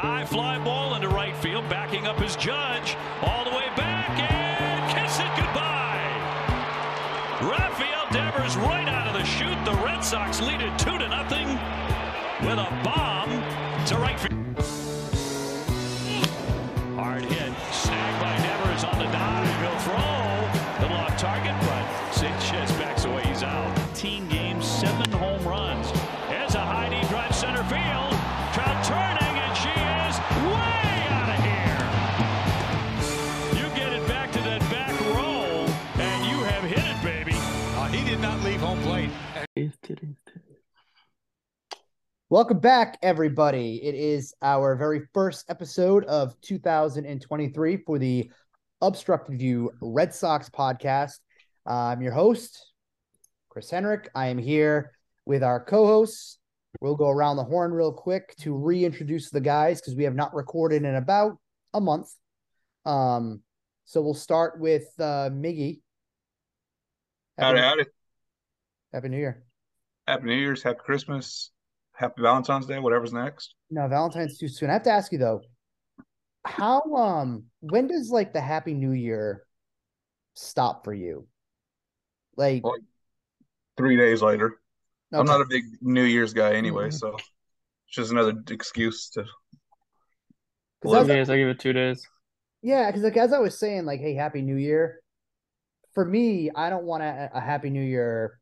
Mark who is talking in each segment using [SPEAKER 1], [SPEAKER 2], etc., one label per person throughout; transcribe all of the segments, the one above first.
[SPEAKER 1] High fly ball into right field, backing up his judge. All the way back and kiss it goodbye. Rafael Devers right out of the chute. The Red Sox lead it two to nothing with a bomb to right field.
[SPEAKER 2] Welcome back, everybody. It is our very first episode of 2023 for the Obstructed View Red Sox podcast. I'm your host, Chris Henrik. I am here with our co hosts. We'll go around the horn real quick to reintroduce the guys because we have not recorded in about a month. Um, so we'll start with uh, Miggy.
[SPEAKER 3] Howdy, howdy.
[SPEAKER 2] Happy New Year.
[SPEAKER 3] Happy New Year's, Happy Christmas, Happy Valentine's Day, whatever's next.
[SPEAKER 2] No, Valentine's too soon. I have to ask you though, how um when does like the Happy New Year stop for you? Like
[SPEAKER 3] Well, Three days later. I'm not a big New Year's guy anyway,
[SPEAKER 2] Mhm.
[SPEAKER 3] so it's just another excuse to Well,
[SPEAKER 2] that's-
[SPEAKER 4] days. I give it two days.
[SPEAKER 2] yeah, because like as I was saying, like, hey, Happy New Year. For me, I don't want a, a Happy New Year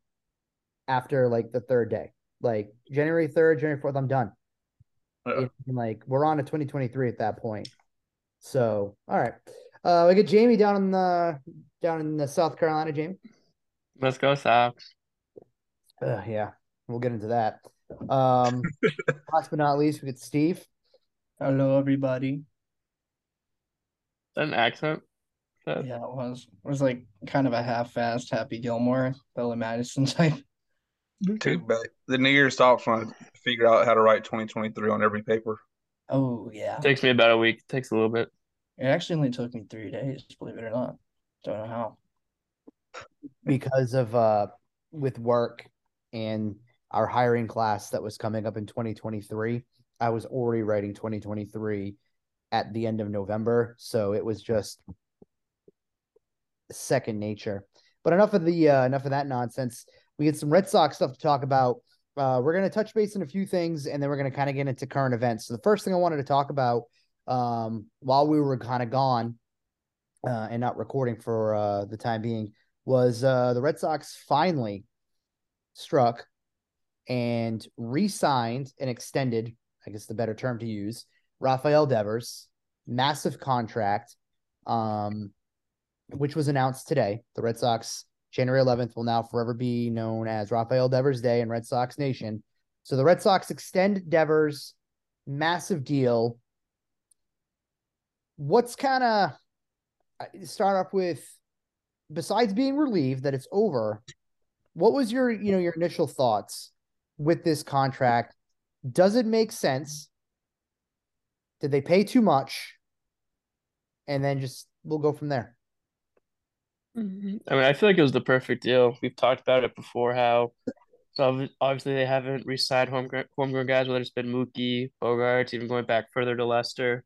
[SPEAKER 2] after like the third day, like January third, January fourth. I'm done.
[SPEAKER 3] Yeah.
[SPEAKER 2] And, like we're on to 2023 at that point. So, all right, uh, we get Jamie down in the down in the South Carolina. Jamie.
[SPEAKER 4] Let's go Sox.
[SPEAKER 2] Uh, yeah, we'll get into that. Um, last but not least, we get Steve.
[SPEAKER 5] Hello, everybody.
[SPEAKER 4] An accent? That-
[SPEAKER 5] Yeah, it was. It was like kind of a half-assed Happy Gilmore, Billy Madison type.
[SPEAKER 3] Too bad. The New Year stops when I figure out how to write 2023 on every paper.
[SPEAKER 5] Oh yeah.
[SPEAKER 4] Takes me about a week. It Takes a little bit.
[SPEAKER 5] It actually only took me three days, believe it or not. Don't know how.
[SPEAKER 2] because of uh with work and our hiring class that was coming up in 2023 i was already writing 2023 at the end of november so it was just second nature but enough of the uh, enough of that nonsense we get some red sox stuff to talk about uh, we're going to touch base on a few things and then we're going to kind of get into current events so the first thing i wanted to talk about um, while we were kind of gone uh, and not recording for uh, the time being was uh, the Red Sox finally struck and re-signed and extended, I guess the better term to use, Rafael Devers, massive contract, um, which was announced today. The Red Sox January 11th will now forever be known as Rafael Devers Day in Red Sox Nation. So the Red Sox extend Devers, massive deal. What's kind of uh, start off with besides being relieved that it's over, what was your you know your initial thoughts with this contract? Does it make sense? Did they pay too much? And then just we'll go from there.
[SPEAKER 4] I mean, I feel like it was the perfect deal. We've talked about it before. How so obviously they haven't re-signed homegrown homegrown guys, whether it's been Mookie, Bogaerts, even going back further to Lester.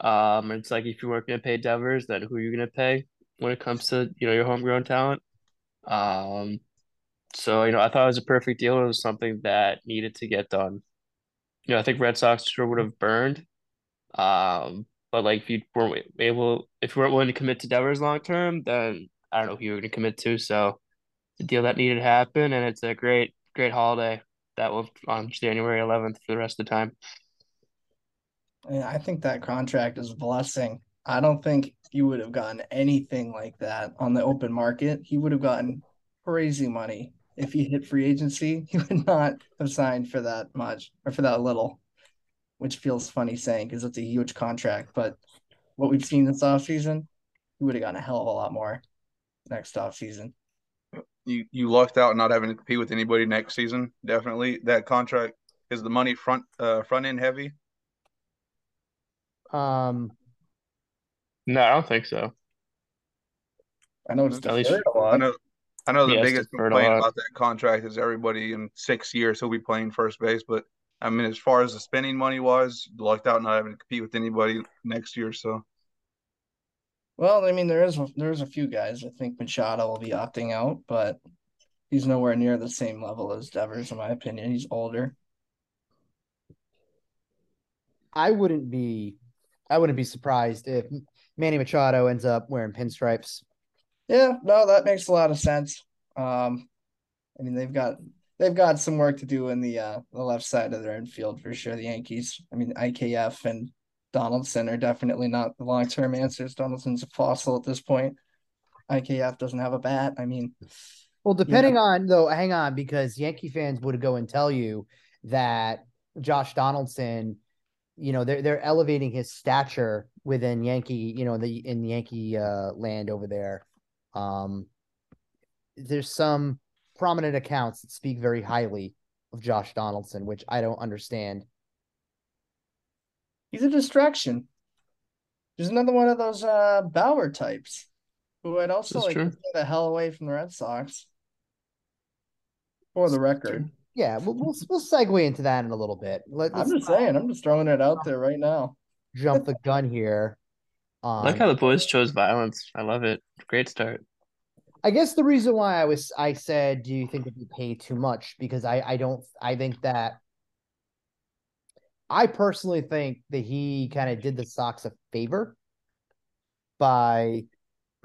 [SPEAKER 4] Um, it's like if you weren't going to pay Devers, then who are you going to pay when it comes to you know your homegrown talent? Um, so you know I thought it was a perfect deal. It was something that needed to get done. You know I think Red Sox sure would have burned. Um, but like if you weren't able, if you weren't willing to commit to Devers long term, then I don't know who you were going to commit to. So a deal that needed to happen, and it's a great great holiday that will on January 11th for the rest of the time.
[SPEAKER 5] And I think that contract is a blessing. I don't think you would have gotten anything like that on the open market. He would have gotten crazy money if he hit free agency. He would not have signed for that much or for that little, which feels funny saying because it's a huge contract. But what we've seen this offseason, he would have gotten a hell of a lot more next offseason.
[SPEAKER 3] You you lucked out not having to compete with anybody next season. Definitely that contract is the money front uh front end heavy.
[SPEAKER 2] Um,
[SPEAKER 4] No, I don't think so.
[SPEAKER 5] I know it's
[SPEAKER 4] At least-
[SPEAKER 5] a lot.
[SPEAKER 3] I know I know the
[SPEAKER 4] Yeah,
[SPEAKER 3] biggest complaint about that contract is everybody in six years he'll be playing first base, but I mean, as far as the spending money wise, lucked out not having to compete with anybody next year. So,
[SPEAKER 5] well, I mean, there is there's a few guys. I think Machado will be opting out, but he's nowhere near the same level as Devers, in my opinion. He's older.
[SPEAKER 2] I wouldn't be, I wouldn't be surprised if Manny Machado ends up wearing pinstripes.
[SPEAKER 5] Yeah, no, that makes a lot of sense. Um, I mean, they've got they've got some work to do in the uh the left side of their infield for sure. The Yankees. I mean, IKF and Donaldson are definitely not the long term answers. Donaldson's a fossil at this point. IKF doesn't have a bat. I mean,
[SPEAKER 2] well, depending yeah. on though, hang on, because Yankee fans would go and tell you that Josh Donaldson, you know, they're they're elevating his stature within Yankee, you know, the in Yankee uh, land over there. Um, there's some prominent accounts that speak very highly of Josh Donaldson, which I don't understand.
[SPEAKER 5] He's a distraction. There's another one of those uh, Bauer types who I'd also like true. to get the hell away from the Red Sox. For the record.
[SPEAKER 2] Yeah, we'll, we'll we'll segue into that in a little bit.
[SPEAKER 5] Let, I'm just saying, I'm just throwing it out there right now.
[SPEAKER 2] Jump the gun here.
[SPEAKER 4] I like how the boys chose violence. I love it. Great start.
[SPEAKER 2] I guess the reason why I was I said, do you think that you pay too much? Because I I don't I think that I personally think that he kind of did the Sox a favor by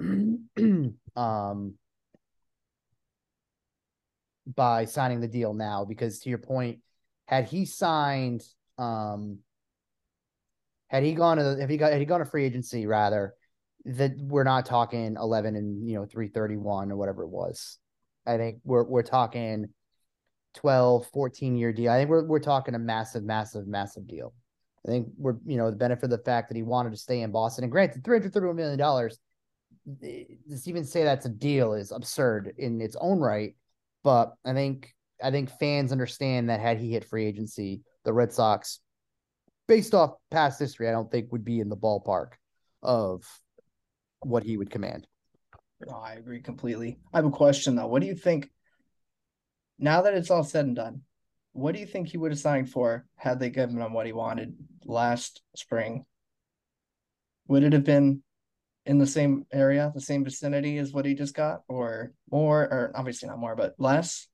[SPEAKER 2] um by signing the deal now because to your point had he signed um had he gone to if he got had he gone to free agency rather that we're not talking 11 and you know 331 or whatever it was. I think we're we're talking 12 14 year deal i think we're we're talking a massive massive massive deal i think we're you know the benefit of the fact that he wanted to stay in boston and granted 331 million dollars eh, to even say that's a deal is absurd in its own right but i think i think fans understand that had he hit free agency the red sox based off past history i don't think would be in the ballpark of what he would command.
[SPEAKER 5] No, I agree completely. I have a question though. What do you think now that it's all said and done? What do you think he would have signed for had they given him what he wanted last spring? Would it have been in the same area, the same vicinity as what he just got, or more, or obviously not more, but less?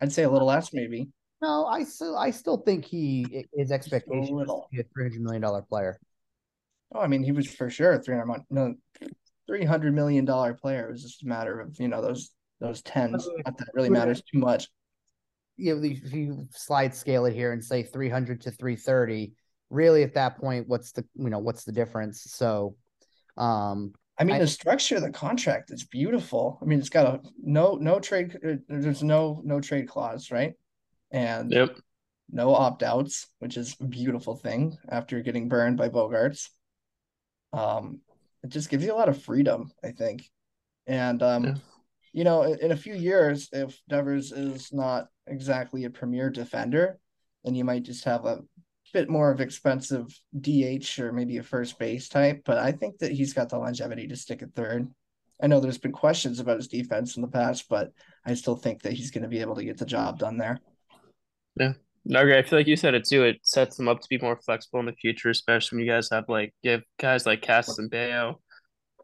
[SPEAKER 5] I'd say a little less, maybe.
[SPEAKER 2] No, I still I still think he his expectation is to be a three hundred million dollar player.
[SPEAKER 5] Oh, I mean, he was for sure a three hundred no, three hundred million dollar player. It was just a matter of you know those those tens. Not that really matters too much.
[SPEAKER 2] You know, if you slide scale it here and say three hundred to three thirty, really at that point, what's the you know what's the difference? So, um,
[SPEAKER 5] I mean, I, the structure of the contract is beautiful. I mean, it's got a no no trade. Uh, there's no no trade clause, right? And
[SPEAKER 4] yep.
[SPEAKER 5] no opt outs, which is a beautiful thing after getting burned by Bogaerts. Um, it just gives you a lot of freedom, I think. And um, yeah. You know, in, in a few years, if Devers is not exactly a premier defender, then you might just have a bit more of expensive DH or maybe a first base type. But I think that he's got the longevity to stick at third. I know there's been questions about his defense in the past, but I still think that he's going to be able to get the job done there.
[SPEAKER 4] Yeah, no, I feel like you said it too. It sets them up to be more flexible in the future, especially when you guys have like you have guys like Casas and Bello,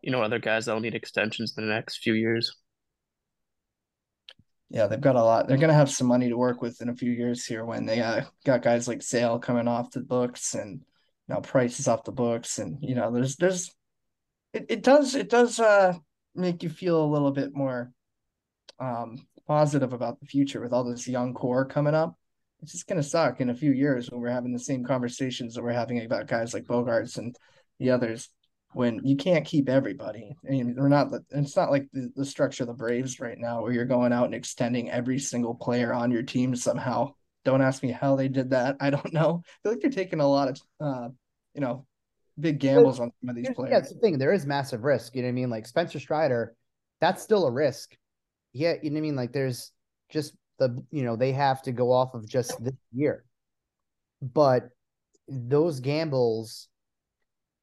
[SPEAKER 4] you know, other guys that'll need extensions in the next few years.
[SPEAKER 5] Yeah, they've got a lot. They're gonna have some money to work with in a few years here when they uh, got guys like Sale coming off the books and you know Price is off the books and you know there's there's it, it does it does uh make you feel a little bit more um positive about the future with all this young core coming up it's just going to suck in a few years when we're having the same conversations that we're having about guys like Bogaerts and the others when you can't keep everybody. I mean, we're not, it's not like the, the structure of the Braves right now where you're going out and extending every single player on your team somehow. Don't ask me how they did that. I don't know. I feel like they're taking a lot of, uh, you know, big gambles on some of these players.
[SPEAKER 2] Yeah, that's the thing. There is massive risk. You know what I mean? Like Spencer Strider, that's still a risk. Yeah, you know what I mean? Like there's just the you know they have to go off of just this year but those gambles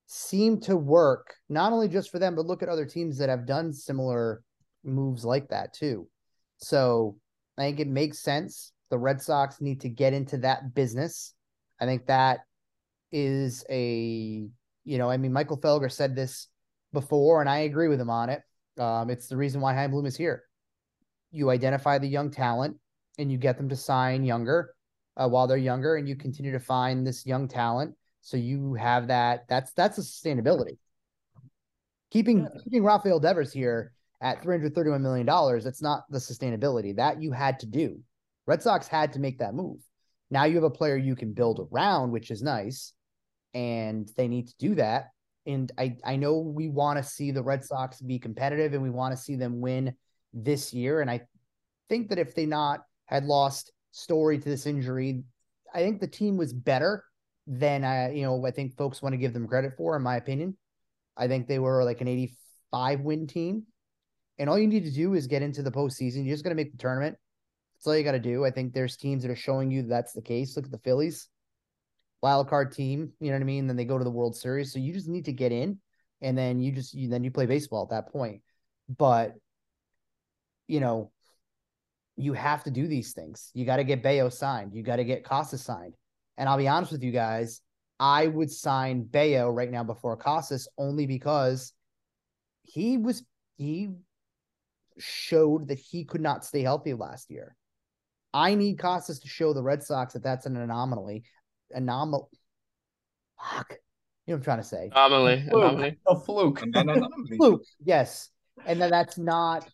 [SPEAKER 2] seem to work not only just for them but look at other teams that have done similar moves like that too so i think it makes sense The Red Sox need to get into that business. I think that is a, you know, I mean, Michael Felger said this before, and I agree with him on it. Um, it's the reason why Chaim Bloom is here. You identify the young talent and you get them to sign younger uh, while they're younger, and you continue to find this young talent. So you have that. That's that's a sustainability. Keeping yeah. keeping Rafael Devers here at three hundred thirty one million dollars. That's not the sustainability that you had to do. Red Sox had to make that move. Now you have a player you can build around, which is nice, and they need to do that. And I I know we want to see the Red Sox be competitive and we want to see them win this year. And I think that if they not had lost Story to this injury, I think the team was better than I you know I think folks want to give them credit for, in my opinion. I think they were like an 85 win team. And all you need to do is get into the postseason. You're just going to make the tournament. That's all you got to do. I think there's teams that are showing you that that's the case. Look at the Phillies, wild card team. You know what I mean? Then they go to the World Series. So you just need to get in, and then you just you, then you play baseball at that point. But you know, you have to do these things. You got to get Bello signed. You got to get Casas signed. And I'll be honest with you guys, I would sign Bello right now before Casas only because he was he showed that he could not stay healthy last year. I need Casas to show the Red Sox that that's an anomaly. Anomaly. Fuck. You know what I'm trying to say?
[SPEAKER 4] Anomaly.
[SPEAKER 5] Anomaly. A fluke.
[SPEAKER 2] fluke. Yes. And then that's not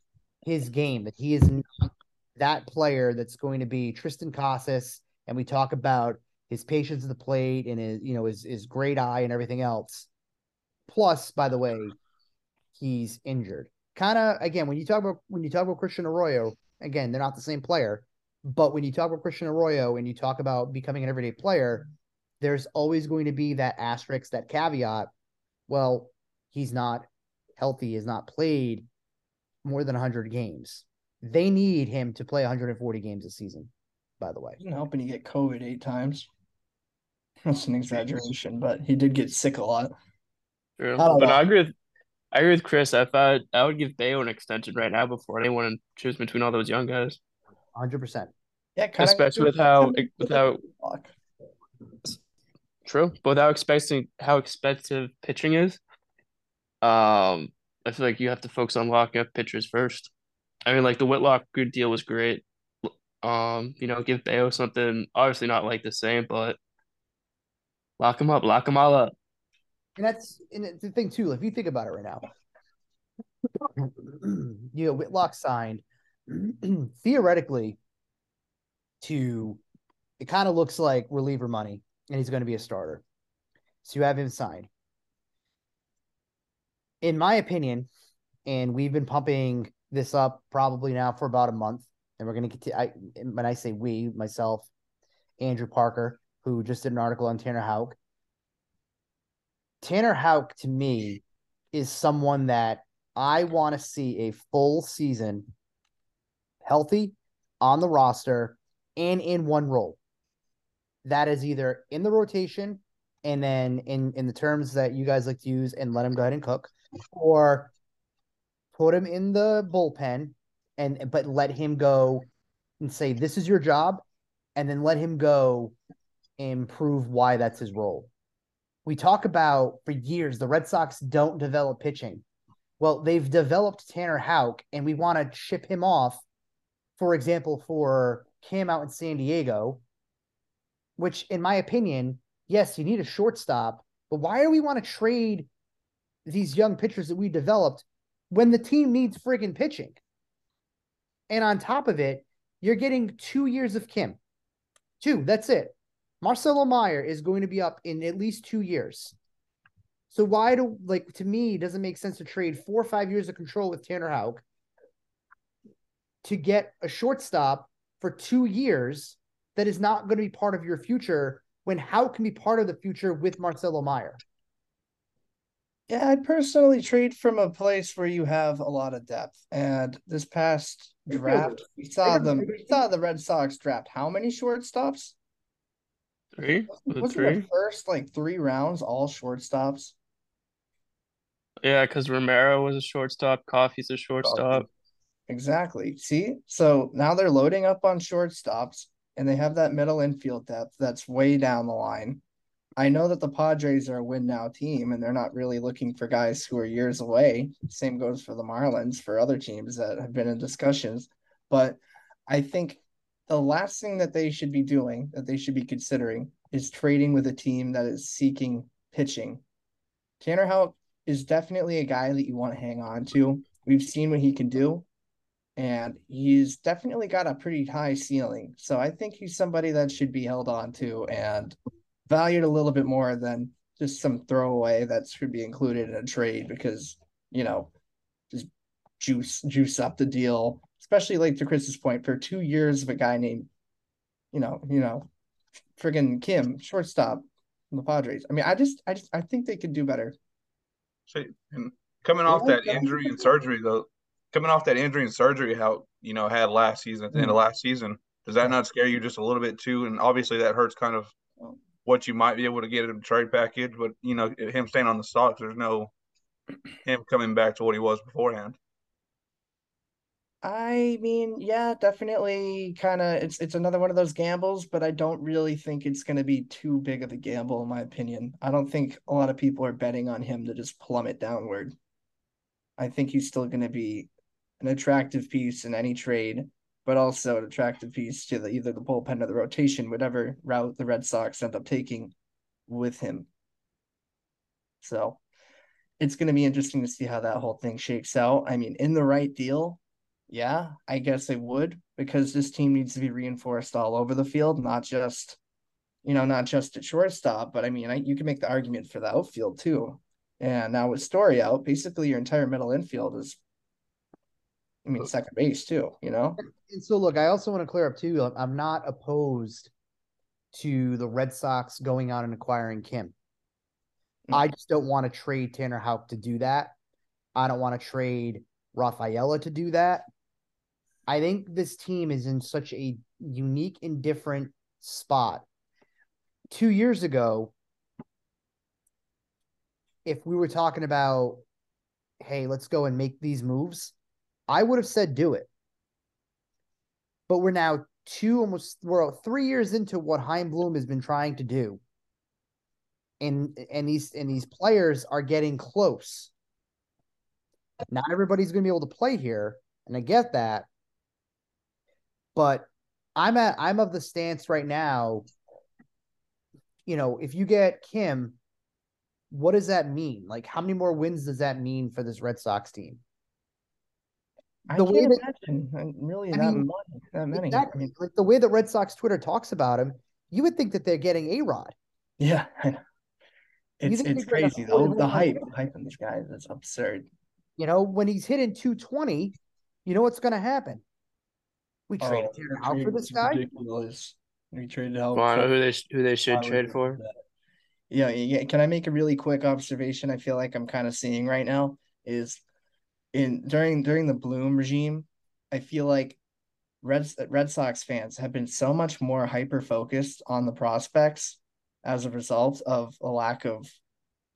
[SPEAKER 2] his game, that he is not that player that's going to be Triston Casas. And we talk about his patience at the plate and his, you know, his, his great eye and everything else. Plus, by the way, he's injured kind of again when you talk about when you talk about Christian Arroyo, again, they're not the same player. But when you talk about Christian Arroyo and you talk about becoming an everyday player, there's always going to be that asterisk, that caveat. Well, he's not healthy, has not played more than 100 games. They need him to play 140 games a season, by the way.
[SPEAKER 5] Isn't helping you get COVID eight times. That's an exaggeration, but he did get sick a lot.
[SPEAKER 4] True. I but I agree with I agree with Chris. I thought I would give Bello an extension right now before anyone choose between all those young guys.
[SPEAKER 2] Hundred percent.
[SPEAKER 5] Yeah,
[SPEAKER 4] especially with how without how true, but without expecting how expensive pitching is. Um, I feel like you have to focus on locking up pitchers first. I mean, like the Whitlock good deal was great. Um, you know, give Bello something obviously not like the same, but lock them up, lock them all up.
[SPEAKER 2] And that's and the thing too. If you think about it right now, you know Whitlock signed theoretically to it kind of looks like reliever money, and he's going to be a starter. So you have him signed. In my opinion, and we've been pumping this up probably now for about a month, and we're going to get I, when I say we, myself, Andrew Parker, who just did an article on Tanner Houck, Tanner Houck to me is someone that I want to see a full season healthy on the roster and in one role. That is either in the rotation and then in in the terms that you guys like to use and let him go ahead and cook or put him in the bullpen and but let him go and say this is your job and then let him go and prove why that's his role we talk about for years the Red Sox don't develop pitching. Well, they've developed Tanner Houck, and we want to ship him off, for example, for Cam out in San Diego, which, in my opinion, yes, you need a shortstop, but why do we want to trade these young pitchers that we developed when the team needs friggin' pitching? And on top of it, you're getting two years of Kim. Two, that's it. Marcelo Meyer is going to be up in at least two years. So why do like to me it doesn't make sense to trade four or five years of control with Tanner Houck to get a shortstop for two years that is not going to be part of your future when Houck can be part of the future with Marcelo Meyer.
[SPEAKER 5] Yeah, I'd personally trade from a place where you have a lot of depth. And this past draft, we saw them we saw the Red Sox draft how many shortstops?
[SPEAKER 4] Three?
[SPEAKER 5] Was three? the first like three rounds all shortstops?
[SPEAKER 4] Yeah, because Romero was a shortstop, Coffey's a shortstop.
[SPEAKER 5] Exactly. See, so now they're loading up on shortstops. and they have that middle infield depth that's way down the line. I know that the Padres are a win now team and they're not really looking for guys who are years away. Same goes for the Marlins for other teams that have been in discussions. But I think the last thing that they should be doing, that they should be considering, is trading with a team that is seeking pitching. Tanner Houck is definitely a guy that you want to hang on to. We've seen what he can do, and he's definitely got a pretty high ceiling. So I think he's somebody that should be held on to and valued a little bit more than just some throwaway that should be included in a trade because, you know, juice juice up the deal, especially like to Chris's point, for two years of a guy named, you know, you know, friggin' Kim, shortstop, the Padres. I mean, I just, I just, I think they could do better.
[SPEAKER 3] And coming off that injury and surgery, though, coming off that injury and surgery, how you know had last season at the end of mm. last season, does that not scare you just a little bit too? And obviously, that hurts kind of what you might be able to get in a trade package. But you know, him staying on the Sox, there's no him coming back to what he was beforehand.
[SPEAKER 5] I mean, yeah, definitely kind of it's it's another one of those gambles, but I don't really think it's going to be too big of a gamble in my opinion. I don't think a lot of people are betting on him to just plummet downward. I think he's still going to be an attractive piece in any trade, but also an attractive piece to the, either the bullpen or the rotation, whatever route the Red Sox end up taking with him. So, it's going to be interesting to see how that whole thing shakes out. I mean, in the right deal, yeah, I guess they would because this team needs to be reinforced all over the field, not just, you know, not just at shortstop. But I mean, I, you can make the argument for the outfield too. And now with Story out, basically your entire middle infield is, I mean, second base too. You know.
[SPEAKER 2] And so, look, I also want to clear up too. I'm not opposed to the Red Sox going out and acquiring Kim. Mm-hmm. I just don't want to trade Tanner Houck to do that. I don't want to trade Rafaela to do that. I think this team is in such a unique and different spot. Two years ago, if we were talking about, hey, let's go and make these moves, I would have said do it. But we're now two almost we're three years into what Chaim Bloom has been trying to do. And and these and these players are getting close. Not everybody's gonna be able to play here, and I get that. But I'm at I'm of the stance right now. You know, if you get Kim, what does that mean? Like, how many more wins does that mean for this Red Sox team?
[SPEAKER 5] I the way that, imagine uh, really I that, mean, much, that many.
[SPEAKER 2] Exactly. I mean, like the way that Red Sox Twitter talks about him, you would think that they're getting A-Rod.
[SPEAKER 5] Yeah, It's it's crazy though. The hype, the hype on these guys is absurd.
[SPEAKER 2] You know, when he's hitting 220, you know what's going to happen. We oh, traded Tanner out for this guy. Ridiculous.
[SPEAKER 5] We traded out.
[SPEAKER 4] Well, I know who they who they should trade for.
[SPEAKER 5] Yeah, yeah. Can I make a really quick observation? I feel like I'm kind of seeing right now is in during during the Bloom regime. I feel like Red Red Sox fans have been so much more hyper focused on the prospects as a result of a lack of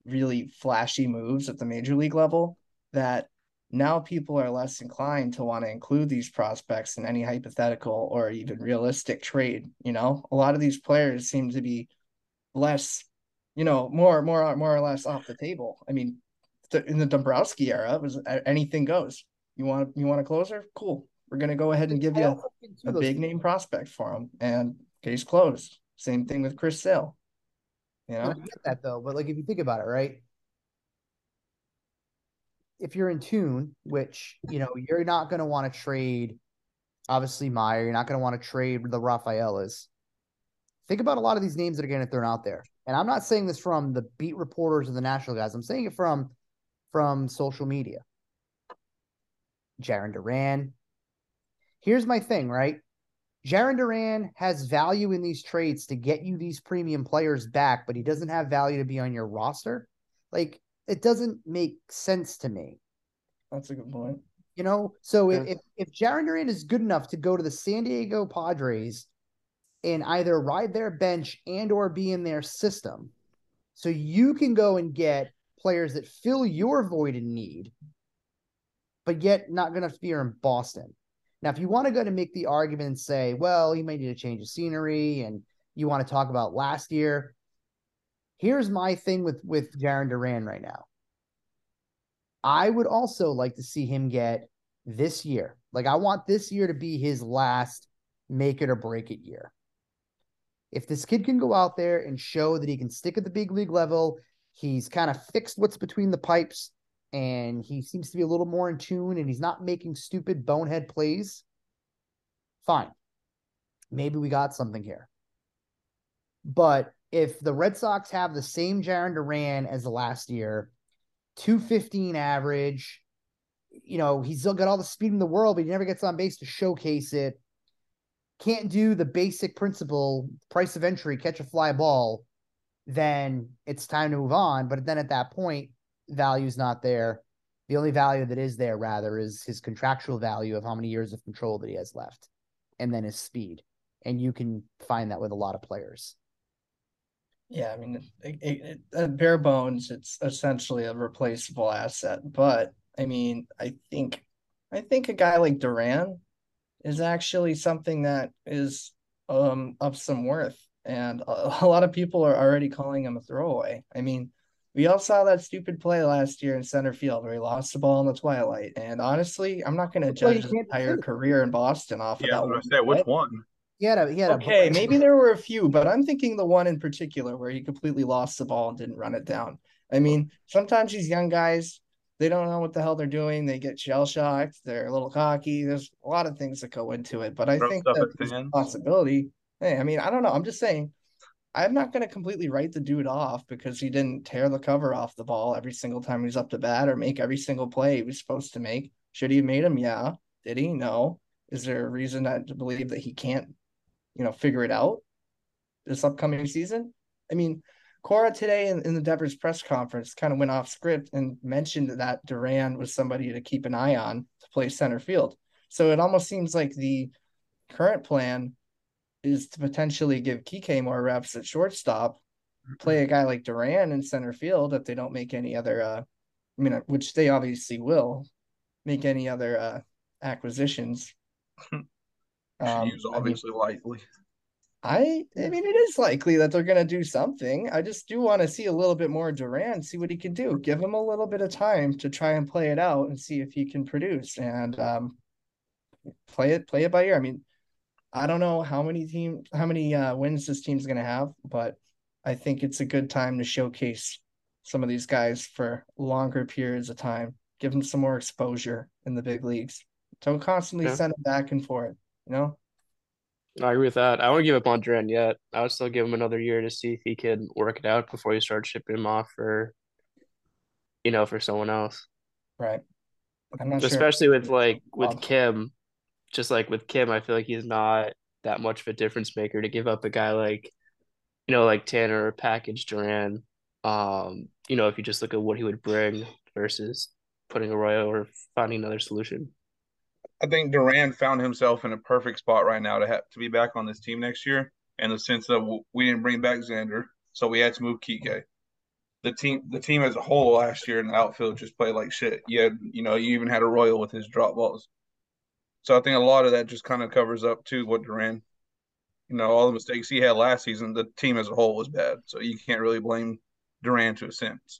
[SPEAKER 5] really flashy moves at the major league level that now people are less inclined to want to include these prospects in any hypothetical or even realistic trade. You know, a lot of these players seem to be less, you know, more, more, more or less off the table. I mean, in the Dombrowski era, it was anything goes. You want you want a closer? Cool. We're gonna go ahead and give you a, a big name prospect for him, and case closed. Same thing with Chris Sale. You know, I
[SPEAKER 2] get that though, but like if you think about it, right? If you're in tune, which you know you're not going to want to trade, obviously Meyer, you're not going to want to trade the Rafaelas. Think about a lot of these names that are getting thrown out there, and I'm not saying this from the beat reporters or the national guys. I'm saying it from from social media. Jarren Duran. Here's my thing, right? Jarren Duran has value in these trades to get you these premium players back, but he doesn't have value to be on your roster. Like it doesn't make sense to me.
[SPEAKER 5] That's a good point.
[SPEAKER 2] You know, so yeah. if if Jarren Duran is good enough to go to the San Diego Padres and either ride their bench and or be in their system, so you can go and get players that fill your void in need, but yet not going to be here in Boston. Now, if you want to go to make the argument and say, well, he may need to change the scenery and you want to talk about last year, here's my thing with with Jarren Duran right now. I would also like to see him get this year. Like I want this year to be his last make it or break it year. If this kid can go out there and show that he can stick at the big league level, he's kind of fixed what's between the pipes and he seems to be a little more in tune and he's not making stupid bonehead plays. Fine. Maybe we got something here. But if the Red Sox have the same Jarren Duran as the last year, 215 average, you know, he's still got all the speed in the world, but he never gets on base to showcase it. Can't do the basic principle, price of entry, catch a fly ball, then it's time to move on. But then at that point, value's not there. The only value that is there, rather, is his contractual value of how many years of control that he has left, and then his speed. And you can find that with a lot of players.
[SPEAKER 5] Yeah, I mean, it, it, it, bare bones, it's essentially a replaceable asset. But I mean, I think, I think a guy like Duran is actually something that is um of some worth, and a, a lot of people are already calling him a throwaway. I mean, we all saw that stupid play last year in center field where he lost the ball in the twilight. And honestly, I'm not going to judge his entire career in Boston off
[SPEAKER 3] yeah,
[SPEAKER 5] of that.
[SPEAKER 3] Say, which one?
[SPEAKER 2] He had a, he had
[SPEAKER 5] okay, a... maybe there were a few, but I'm thinking the one in particular where he completely lost the ball and didn't run it down. I mean, sometimes these young guys, they don't know what the hell they're doing. They get shell shocked. They're a little cocky. There's a lot of things that go into it, but I think that's a possibility. Hey, I mean, I don't know. I'm just saying. I'm not going to completely write the dude off because he didn't tear the cover off the ball every single time he's up to bat or make every single play he was supposed to make. Should he have made him? Yeah. Did he? No. Is there a reason not to believe that he can't you know, figure it out this upcoming season. I mean, Cora today in, in the Devers press conference kind of went off script and mentioned that Duran was somebody to keep an eye on to play center field. So it almost seems like the current plan is to potentially give Kike more reps at shortstop, play a guy like Duran in center field if they don't make any other uh I mean which they obviously will make any other uh acquisitions.
[SPEAKER 3] Um, use obviously I mean, likely.
[SPEAKER 5] I I mean it is likely that they're gonna do something. I just do want to see a little bit more Duran, see what he can do. Give him a little bit of time to try and play it out and see if he can produce and um play it play it by ear. I mean, I don't know how many team how many uh, wins this team's gonna have, but I think it's a good time to showcase some of these guys for longer periods of time. Give them some more exposure in the big leagues. Don't constantly yeah. send them back and forth. You know.
[SPEAKER 4] I agree with that. I won't give up on Duran yet. I would still give him another year to see if he could work it out before you start shipping him off for, you know, for someone else.
[SPEAKER 5] Right.
[SPEAKER 4] Especially sure. with like with Kim, just like with Kim, I feel like he's not that much of a difference maker to give up a guy like, you know, like Tanner or package Duran. Um, you know, if you just look at what he would bring versus putting Arroyo or finding another solution.
[SPEAKER 3] I think Duran found himself in a perfect spot right now to have to be back on this team next year. In the sense that we didn't bring back Xander, so we had to move Kike. The team, the team as a whole last year in the outfield just played like shit. You had, you know, you even had Arroyo with his drop balls. So I think a lot of that just kind of covers up too what Duran, you know, all the mistakes he had last season. The team as a whole was bad, so you can't really blame Duran to a sense.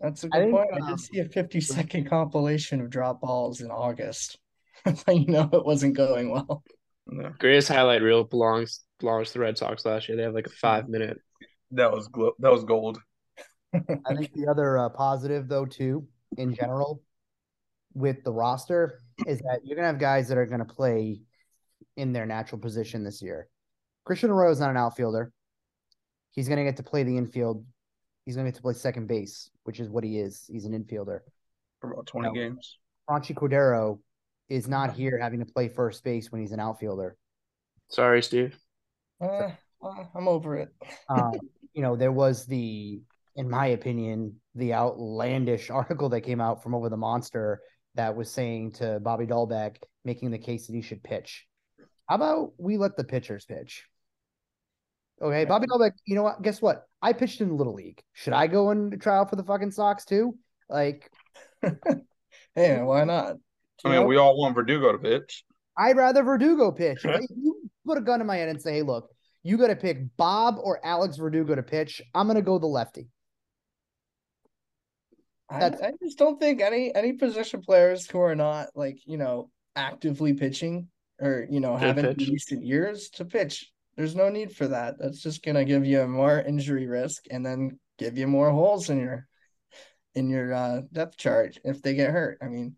[SPEAKER 5] That's a good I point. Think, I did see a 50 second compilation of drop balls in August. you know it wasn't going well.
[SPEAKER 4] No. Greatest highlight reel belongs belongs to the Red Sox last year. They have like a five minute.
[SPEAKER 3] That was glo- that was gold.
[SPEAKER 2] I think the other uh, positive though too, in general, with the roster is that you're gonna have guys that are gonna play in their natural position this year. Christian Arroyo is not an outfielder. He's gonna get to play the infield. He's gonna get to play second base, which is what he is. He's an infielder.
[SPEAKER 3] For about twenty you know, games.
[SPEAKER 2] Franchy Cordero is not here having to play first base when he's an outfielder.
[SPEAKER 4] Sorry, Steve.
[SPEAKER 5] Uh, I'm over it.
[SPEAKER 2] um, you know, there was the, in my opinion, the outlandish article that came out from Over the Monster that was saying to Bobby Dalbec, making the case that he should pitch. How about we let the pitchers pitch? Okay, Bobby Dalbec, you know what? Guess what? I pitched in the Little League. Should I go and try out for the fucking Sox too? Like,
[SPEAKER 5] hey, why not?
[SPEAKER 3] I mean, we all want Verdugo to pitch.
[SPEAKER 2] I'd rather Verdugo pitch. If you put a gun in my head and say, "Hey, look, you got to pick Bob or Alex Verdugo to pitch," I'm gonna go the lefty.
[SPEAKER 5] I, I just don't think any any position players who are not like you know actively pitching or you know having in recent years to pitch. There's no need for that. That's just gonna give you more injury risk and then give you more holes in your in your uh, depth chart if they get hurt. I mean,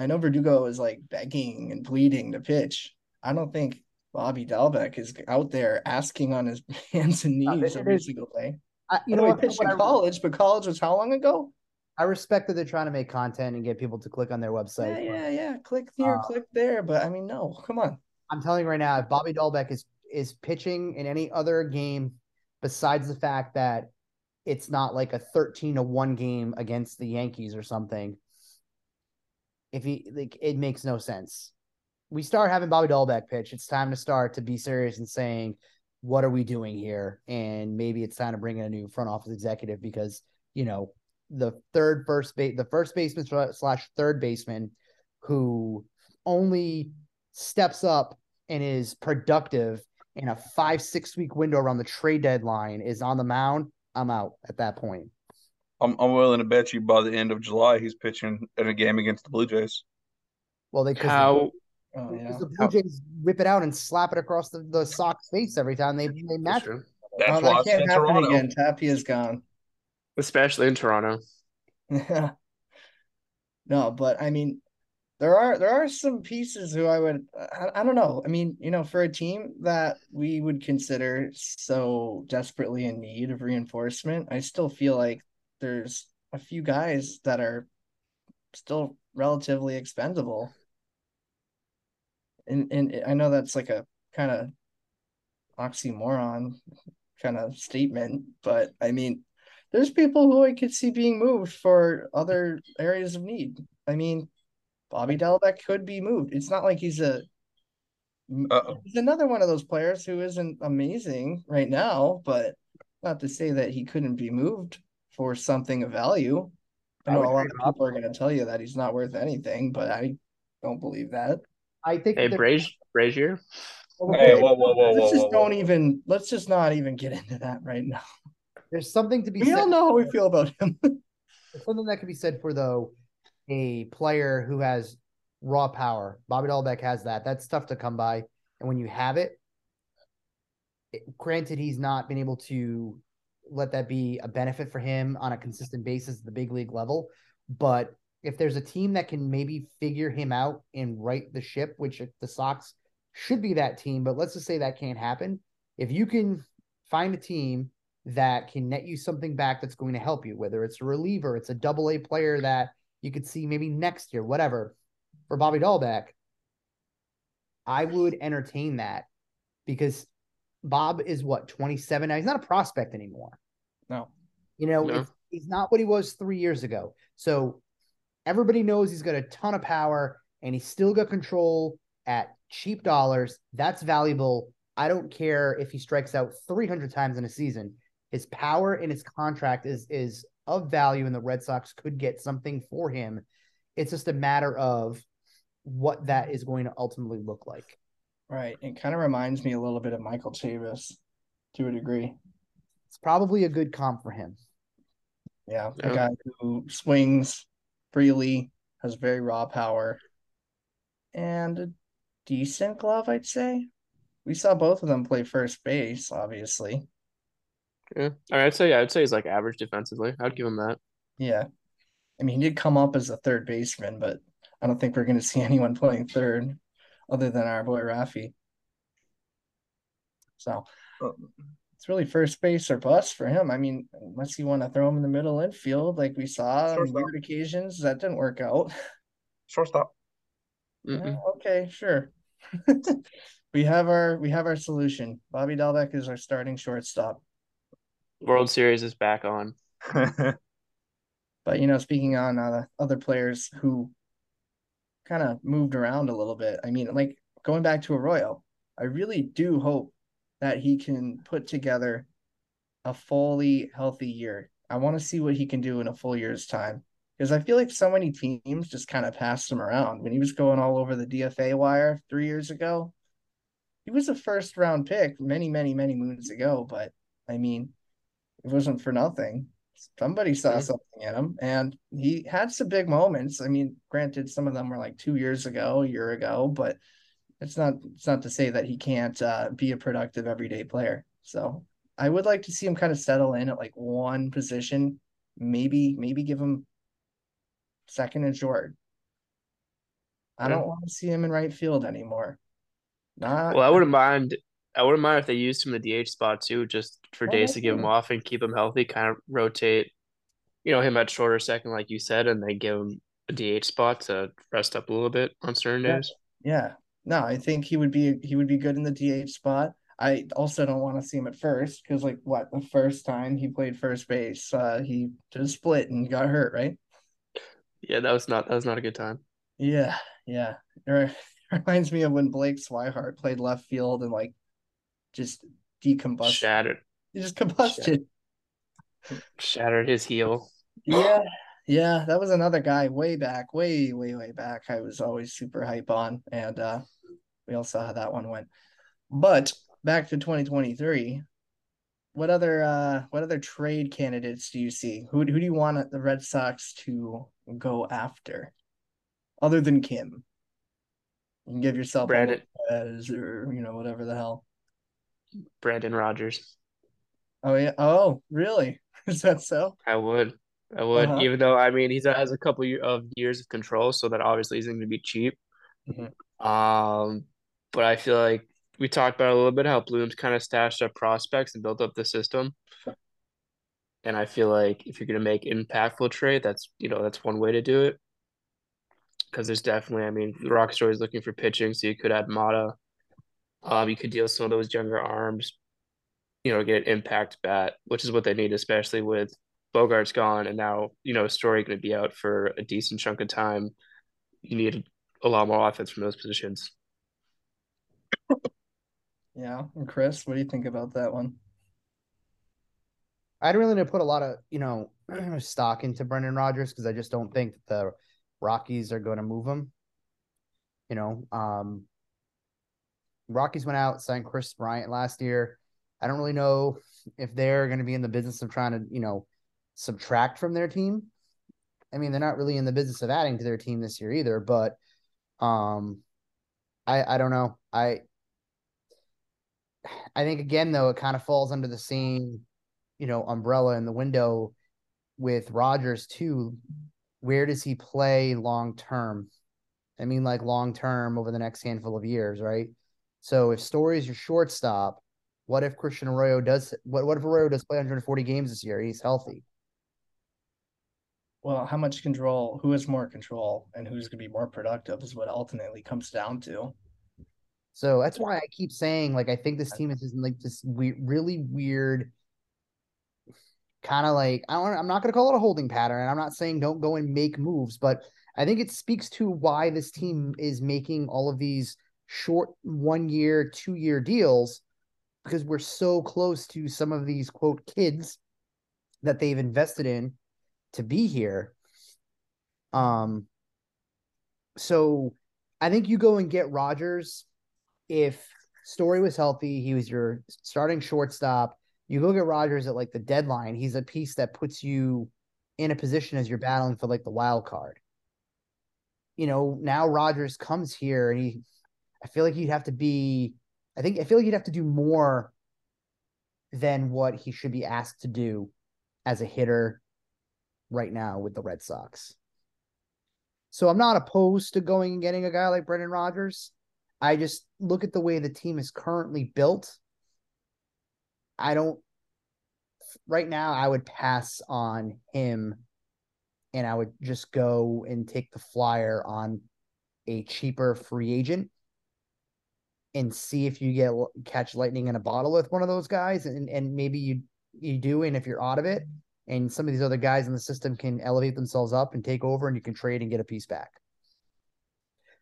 [SPEAKER 5] I know Verdugo is like begging and pleading to pitch. I don't think Bobby Dalbec is out there asking on his hands and knees every single day. I, you I know, know he pitched in college, but college was how long ago?
[SPEAKER 2] I respect that they're trying to make content and get people to click on their website.
[SPEAKER 5] Yeah, yeah, yeah. Click here, uh, click there. But I mean, no, come on.
[SPEAKER 2] I'm telling you right now, if Bobby Dalbec is is pitching in any other game besides the fact that it's not like a 13 to 1 game against the Yankees or something, if he like it makes no sense. We start having Bobby Dalbec pitch. It's time to start to be serious and saying, what are we doing here? And maybe it's time to bring in a new front office executive because, you know, the third first base, the first baseman slash third baseman who only steps up and is productive in a five six week window around the trade deadline is on the mound. I'm out at that point.
[SPEAKER 3] I'm I'm willing to bet you by the end of July he's pitching in a game against the Blue Jays.
[SPEAKER 2] Well, they how. The, oh, yeah. the Blue Jays rip it out and slap it across the, the Sox face every time they they match.
[SPEAKER 5] That's, That's oh, that can't happen Toronto. again. Tapia's gone
[SPEAKER 4] especially in Toronto.
[SPEAKER 5] Yeah. no, but I mean, there are there are some pieces who I would I, I don't know. I mean, you know, for a team that we would consider so desperately in need of reinforcement, I still feel like there's a few guys that are still relatively expendable. And and I know that's like a kind of oxymoron kind of statement, but I mean, there's people who I could see being moved for other areas of need. I mean, Bobby Dalbec could be moved. It's not like he's a Uh-oh. he's another one of those players who isn't amazing right now, but not to say that he couldn't be moved for something of value. I know a lot of people are going to tell you that he's not worth anything, but I don't believe that.
[SPEAKER 2] I think.
[SPEAKER 4] Hey, Brasier. Brasier.
[SPEAKER 3] Hey, whoa, whoa, whoa,
[SPEAKER 5] let's
[SPEAKER 3] whoa,
[SPEAKER 5] just
[SPEAKER 3] whoa,
[SPEAKER 5] don't even. Let's just not even get into that right now.
[SPEAKER 2] There's something to be.
[SPEAKER 5] We said. all know how we feel about him.
[SPEAKER 2] There's something that can be said for though a player who has raw power. Bobby Dalbec has that. That's tough to come by, and when you have it, it granted he's not been able to let that be a benefit for him on a consistent basis at the big league level. But if there's a team that can maybe figure him out and right the ship, which the Sox should be that team, but let's just say that can't happen. If you can find a team that can net you something back that's going to help you, whether it's a reliever, it's a double A player that you could see maybe next year, whatever. For Bobby Dalbec, I would entertain that because Bob is what 27 now. He's not a prospect anymore.
[SPEAKER 5] No,
[SPEAKER 2] you know, no. he's not what he was three years ago. So everybody knows he's got a ton of power and he's still got control at cheap dollars. That's valuable. I don't care if he strikes out 300 times in a season. His power and his contract is is of value, and the Red Sox could get something for him. It's just a matter of what that is going to ultimately look like.
[SPEAKER 5] Right. It kind of reminds me a little bit of Michael Chavis to a degree.
[SPEAKER 2] It's probably a good comp for him.
[SPEAKER 5] Yeah. A guy who swings freely, has very raw power, and a decent glove, I'd say. We saw both of them play first base, obviously.
[SPEAKER 4] Yeah, I mean, I'd say yeah, I'd say he's like average defensively. I'd give him that.
[SPEAKER 5] Yeah, I mean, he did come up as a third baseman, but I don't think we're going to see anyone playing third other than our boy Rafi. So it's really first base or bust for him. I mean, unless you want to throw him in the middle infield like we saw on weird occasions, that didn't work out.
[SPEAKER 3] Shortstop.
[SPEAKER 5] Yeah, okay, sure. we have our we have our solution. Bobby Dalbec is our starting shortstop.
[SPEAKER 4] World Series is back on.
[SPEAKER 5] but you know, speaking on uh, other players who kind of moved around a little bit. I mean, like going back to Arroyo, I really do hope that he can put together a fully healthy year. I want to see what he can do in a full year's time because I feel like so many teams just kind of passed him around when he was going all over the DFA wire three years ago. He was a first round pick many, many, many moons ago, but I mean, it wasn't for nothing. Somebody saw mm-hmm. something in him, and he had some big moments. I mean, granted, some of them were like two years ago, a year ago, but it's not it's not to say that he can't uh, be a productive everyday player. So I would like to see him kind of settle in at like one position, maybe maybe give him second and short. I don't want to see him in right field anymore.
[SPEAKER 4] Not well, I wouldn't mind. I wouldn't mind if they used him in the DH spot too, just for oh, days to give him off and keep him healthy. Kind of rotate, you know, him at shorter second, like you said, and then give him a DH spot to rest up a little bit on certain
[SPEAKER 5] yeah.
[SPEAKER 4] days.
[SPEAKER 5] Yeah, no, I think he would be he would be good in the DH spot. I also don't want to see him at first because, like, what the first time he played first base, uh, he just split and got hurt, right?
[SPEAKER 4] Yeah, that was not that was not a good time.
[SPEAKER 5] Yeah, yeah. It reminds me of when Blake Swihart played left field and like just decombusted,
[SPEAKER 4] shattered.
[SPEAKER 5] He just combusted,
[SPEAKER 4] shattered, shattered his heel.
[SPEAKER 5] Yeah, yeah, that was another guy way back, way, way, way back. I was always super hype on, and uh, we all saw how that one went. But back to 2023, what other uh, what other trade candidates do you see? Who who do you want the Red Sox to go after, other than Kim? You can give yourself
[SPEAKER 4] Brandon
[SPEAKER 5] as or you know whatever the hell.
[SPEAKER 4] Brendan Rodgers.
[SPEAKER 5] Oh yeah. Oh really? Is that so?
[SPEAKER 4] I would. I would, uh-huh. even though I mean he has a couple of years of control, so that obviously isn't going to be cheap. Mm-hmm. Um, but I feel like we talked about a little bit how Bloom's kind of stashed up prospects and built up the system. And I feel like if you're going to make impactful trade, that's you know that's one way to do it. Because there's definitely, I mean, the Rock Story is looking for pitching, so you could add Mata. Um, you could deal some of those younger arms, you know, get an impact bat, which is what they need, especially with Bogaerts gone, and now you know Story going to be out for a decent chunk of time. You need a lot more offense from those positions.
[SPEAKER 5] Yeah, and Chris, what do you think about that one?
[SPEAKER 2] I don't really need to put a lot of you know stock into Brendan Rodgers because I just don't think that the Rockies are going to move him. You know, um, Rockies went out signed Kris Bryant last year. I don't really know if they're going to be in the business of trying to you know subtract from their team. I mean, they're not really in the business of adding to their team this year either, but um I I don't know. I I think again though it kind of falls under the same, you know, umbrella in the window with Rodgers too. Where does he play long term? I mean, like long term over the next handful of years, right? So if Story is your shortstop, what if Christian Arroyo does? What what if Arroyo does play 140 games this year? He's healthy
[SPEAKER 5] well, how much control, who has more control, and who's going to be more productive is what ultimately comes down to.
[SPEAKER 2] So that's why I keep saying, like, I think this team is in like this we- really weird, kind of like I don't. I'm not going to call it a holding pattern. I'm not saying don't go and make moves, but I think it speaks to why this team is making all of these short one year, two year deals because we're so close to some of these quote kids that they've invested in to be here. Um, so I think you go and get Rodgers if Story was healthy. He was your starting shortstop. You go get Rodgers at like the deadline. He's a piece that puts you in a position as you're battling for like the wild card. You know, now Rodgers comes here and he, I feel like he'd have to be, I think, I feel like he'd have to do more than what he should be asked to do as a hitter right now with the Red Sox. So I'm not opposed to going and getting a guy like Brendan Rodgers. I just look at the way the team is currently built. I don't right now I would pass on him and I would just go and take the flyer on a cheaper free agent and see if you get catch lightning in a bottle with one of those guys and and maybe you you do and if you're out of it and some of these other guys in the system can elevate themselves up and take over and you can trade and get a piece back.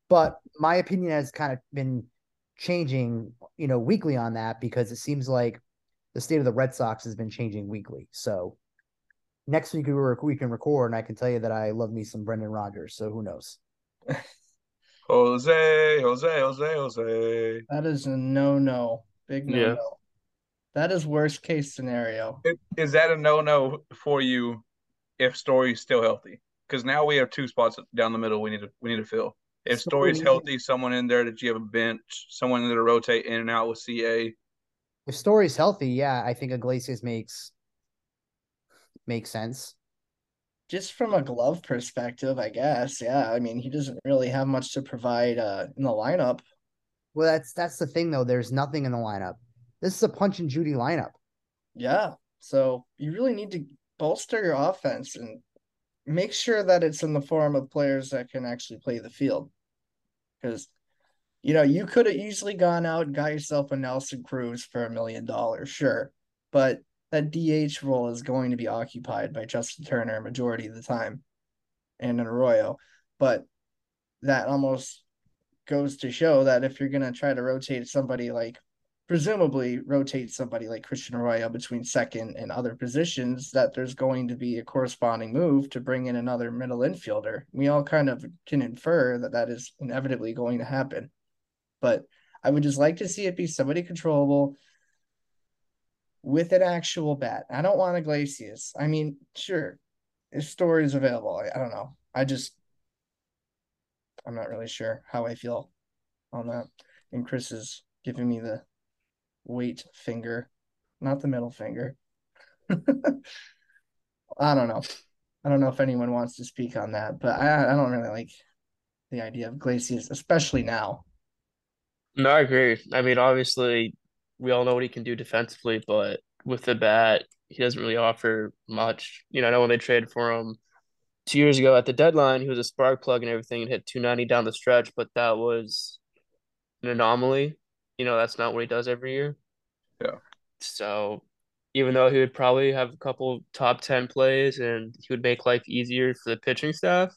[SPEAKER 2] But my opinion has kind of been changing, you know, weekly on that because it seems like the state of the Red Sox has been changing weekly. So next week we, were, we can record, and I can tell you that I love me some Brendan Rodgers. So who knows?
[SPEAKER 3] Jose, Jose, Jose, Jose.
[SPEAKER 5] That is a no no. Big no no.
[SPEAKER 4] Yeah.
[SPEAKER 5] That is worst case scenario.
[SPEAKER 3] Is- Is that a no no for you if Story's still healthy? Because now we have two spots down the middle we need to we need to fill. If Story's
[SPEAKER 2] Story-
[SPEAKER 3] healthy, someone in there that you have a bench, someone in there to rotate in and out with CA.
[SPEAKER 2] If Story's healthy, yeah, I think Iglesias makes makes sense.
[SPEAKER 5] Just from a glove perspective, I guess. Yeah. I mean, he doesn't really have much to provide uh, in the lineup.
[SPEAKER 2] Well, that's that's the thing though. There's nothing in the lineup. This is a punch and Judy lineup.
[SPEAKER 5] Yeah. So you really need to bolster your offense and make sure that it's in the form of players that can actually play the field. Because, you know, you could have easily gone out and got yourself a Nelson Cruz for a million dollars, sure. But that DH role is going to be occupied by Justin Turner majority of the time and an Arroyo. But that almost goes to show that if you're going to try to rotate somebody like presumably rotate somebody like Christian Arroyo between second and other positions, that there's going to be a corresponding move to bring in another middle infielder. We all kind of can infer that that is inevitably going to happen. But I would just like to see it be somebody controllable with an actual bat. I don't want Iglesias. I mean, sure, if story is available, I, I don't know. I just, I'm not really sure how I feel on that. And Chris is giving me the weight finger, not the middle finger. I don't know. I don't know if anyone wants to speak on that, but I I don't really like the idea of Iglesias, especially now.
[SPEAKER 4] No, I agree. I mean, obviously, we all know what he can do defensively, but with the bat, he doesn't really offer much. You know, I know when they traded for him two years ago at the deadline, he was a spark plug and everything and hit 290 down the stretch, but that was an anomaly. You know, that's not what he does every year.
[SPEAKER 3] Yeah.
[SPEAKER 4] So even though he would probably have a couple top 10 plays and he would make life easier for the pitching staff,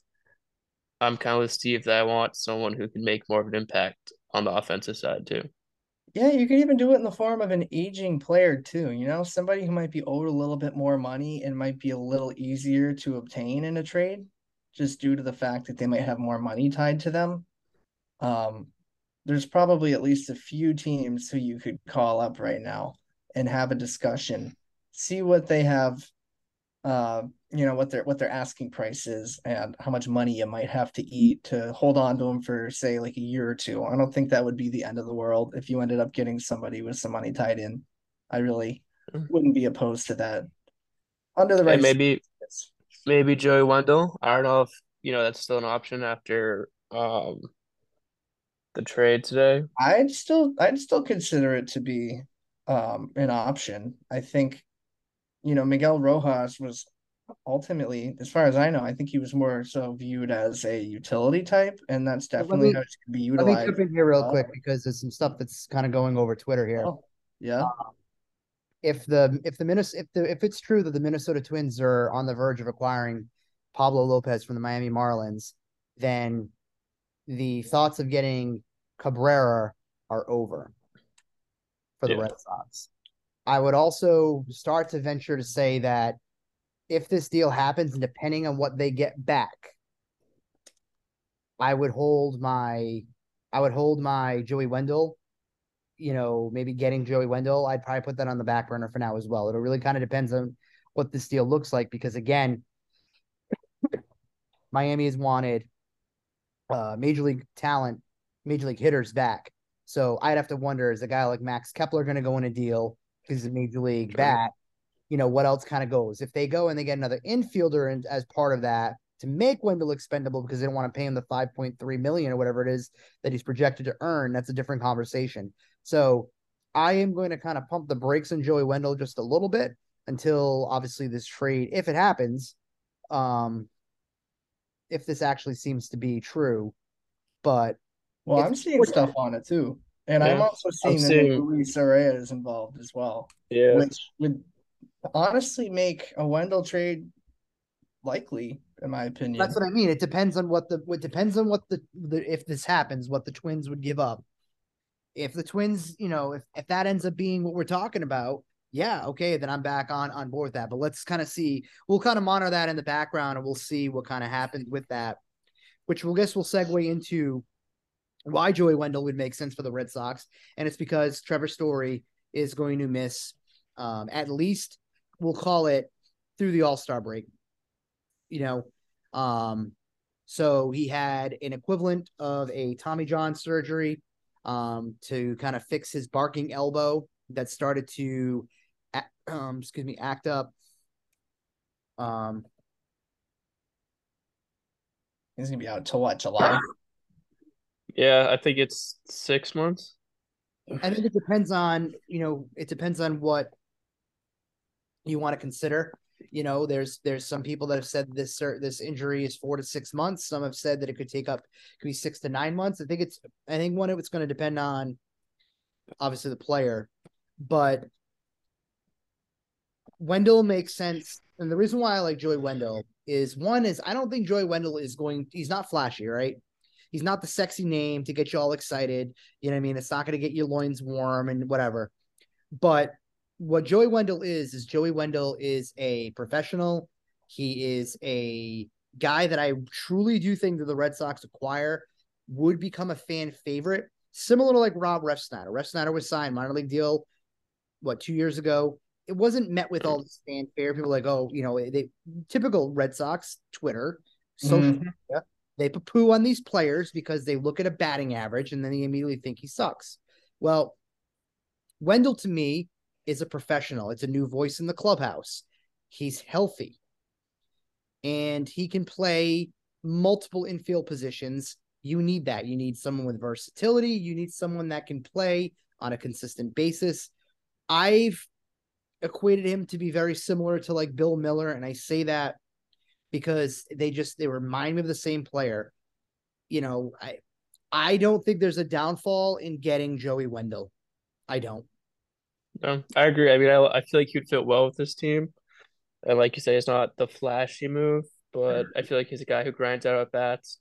[SPEAKER 4] I'm kind of with Steve that I want someone who can make more of an impact on the offensive side too.
[SPEAKER 5] Yeah, you could even do it in the form of an aging player too, you know, somebody who might be owed a little bit more money and might be a little easier to obtain in a trade just due to the fact that they might have more money tied to them. Um, there's probably at least a few teams who you could call up right now and have a discussion, see what they have, uh, you know, what their what their asking price is and how much money you might have to eat to hold on to them for say like a year or two. I don't think that would be the end of the world if you ended up getting somebody with some money tied in. I really
[SPEAKER 4] Mm.
[SPEAKER 5] wouldn't be opposed to that. Under the right
[SPEAKER 4] And maybe maybe Joey Wendle. I don't know if you know that's still an option after um the trade today.
[SPEAKER 5] I'd still I'd still consider it to be um an option. I think you know Miguel Rojas was ultimately, as far as I know, I think he was more so viewed as a utility type, and that's definitely
[SPEAKER 2] me-
[SPEAKER 5] how it's gonna be
[SPEAKER 2] Let me jump in here real
[SPEAKER 5] well.
[SPEAKER 2] quick because there's some stuff that's kind of going over Twitter here.
[SPEAKER 5] Oh, yeah.
[SPEAKER 2] Um, if the if the Minnesota if the if it's true that the Minnesota Twins are on the verge of acquiring Pablo Lopez from the Miami Marlins, then the thoughts of getting Cabrera are over for the
[SPEAKER 4] Yeah.
[SPEAKER 2] Red Sox. I would also start to venture to say that if this deal happens, and depending on what they get back, I would hold my I would hold my Joey Wendle you know, maybe getting Joey Wendle, I'd probably put that on the back burner for now as well. It really kind of depends on what this deal looks like because again, Miami has wanted uh major league talent, major league hitters back. So I'd have to wonder is a guy like Max Kepler going to go in a deal because he's a major league bat? You know, what else kind of goes? If they go and they get another infielder and as part of that to make Wendle expendable because they don't want to pay him the 5.3 million or whatever it is that he's projected to earn, that's a different conversation. So I am going to kind of pump the brakes on Joey Wendle just a little bit until obviously this trade, if it happens, um, if this actually seems to be true. But
[SPEAKER 5] Well, I'm seeing stuff on it too, and I'm also seeing that
[SPEAKER 4] seeing-
[SPEAKER 5] Luis Arraez is involved as well,
[SPEAKER 4] Yeah.
[SPEAKER 5] which would honestly make a Wendle trade likely, in my opinion.
[SPEAKER 2] that's what I mean. It depends on what the it depends on what the, the if this happens, what the Twins would give up. If the Twins, you know, if if that ends up being what we're talking about, yeah, okay, then I'm back on on board with that. But let's kind of see. We'll kind of monitor that in the background, and we'll see what kind of happens with that. Which we'll guess we'll segue into why Joey Wendle would make sense for the Red Sox, and it's because Trevor Story is going to miss um, at least we'll call it through the All Star break. You know, um, so he had an equivalent of a Tommy John surgery um, to kind of fix his barking elbow that started to um, excuse me, act up. Um,
[SPEAKER 5] he's gonna be out till what July?
[SPEAKER 4] Yeah, I think it's six months.
[SPEAKER 2] I think it depends on you know it depends on what you want to consider. You know, there's there's some people that have said this this injury is four to six months. Some have said that it could take up could be six to nine months. I think it's I think one of it's going to depend on obviously the player, but Wendle makes sense. And the reason why I like Joey Wendle is one is I don't think Joey Wendle is going, he's not flashy, right? He's not the sexy name to get you all excited. You know what I mean? It's not going to get your loins warm and whatever. But what Joey Wendle is, is Joey Wendle is a professional. He is a guy that I truly do think that the Red Sox acquire would become a fan favorite, similar to like Rob Refsnyder. Refsnyder was signed minor league deal, what, two years ago? it wasn't met with all this fanfare. People like, oh, you know, they typical Red Sox Twitter, social mm-hmm. media, they poo on these players because they look at a batting average and then they immediately think he sucks. Well, Wendle to me is a professional. It's a new voice in the clubhouse. He's healthy and he can play multiple infield positions. You need that. You need someone with versatility. You need someone that can play on a consistent basis. I've equated him to be very similar to like Bill Miller. and I say that because they just they remind me of the same player. You know, I I don't think there's a downfall in getting Joey Wendle. I don't.
[SPEAKER 4] No, I agree. I mean, I, I feel like he'd fit well with this team. And like you say, it's not the flashy move, but I feel like he's a guy who grinds out at bats,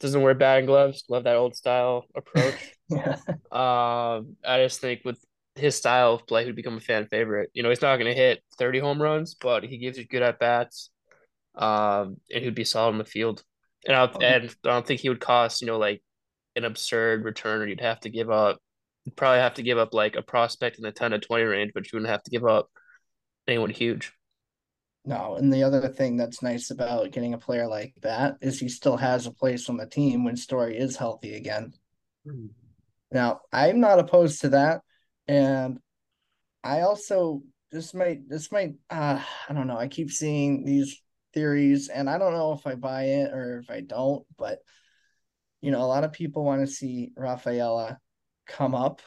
[SPEAKER 4] doesn't wear batting gloves. Love that old style approach. yeah. Um, I just think with his style of play, he'd become a fan favorite. You know, he's not going to hit 30 home runs, but he gives you good at bats. Um, and he'd be solid in the field. And I, and I don't think he would cost, you know, like an absurd return, or you'd have to give up, you'd probably have to give up like a prospect in the 10 to 20 range, but you wouldn't have to give up anyone huge.
[SPEAKER 5] No, and the other thing that's nice about getting a player like that is he still has a place on the team when Story is healthy again. Mm. Now, I'm not opposed to that and I also this might this might uh I don't know. I keep seeing these theories and I don't know if I buy it or if I don't, but you know, a lot of people want to see Rafaela come up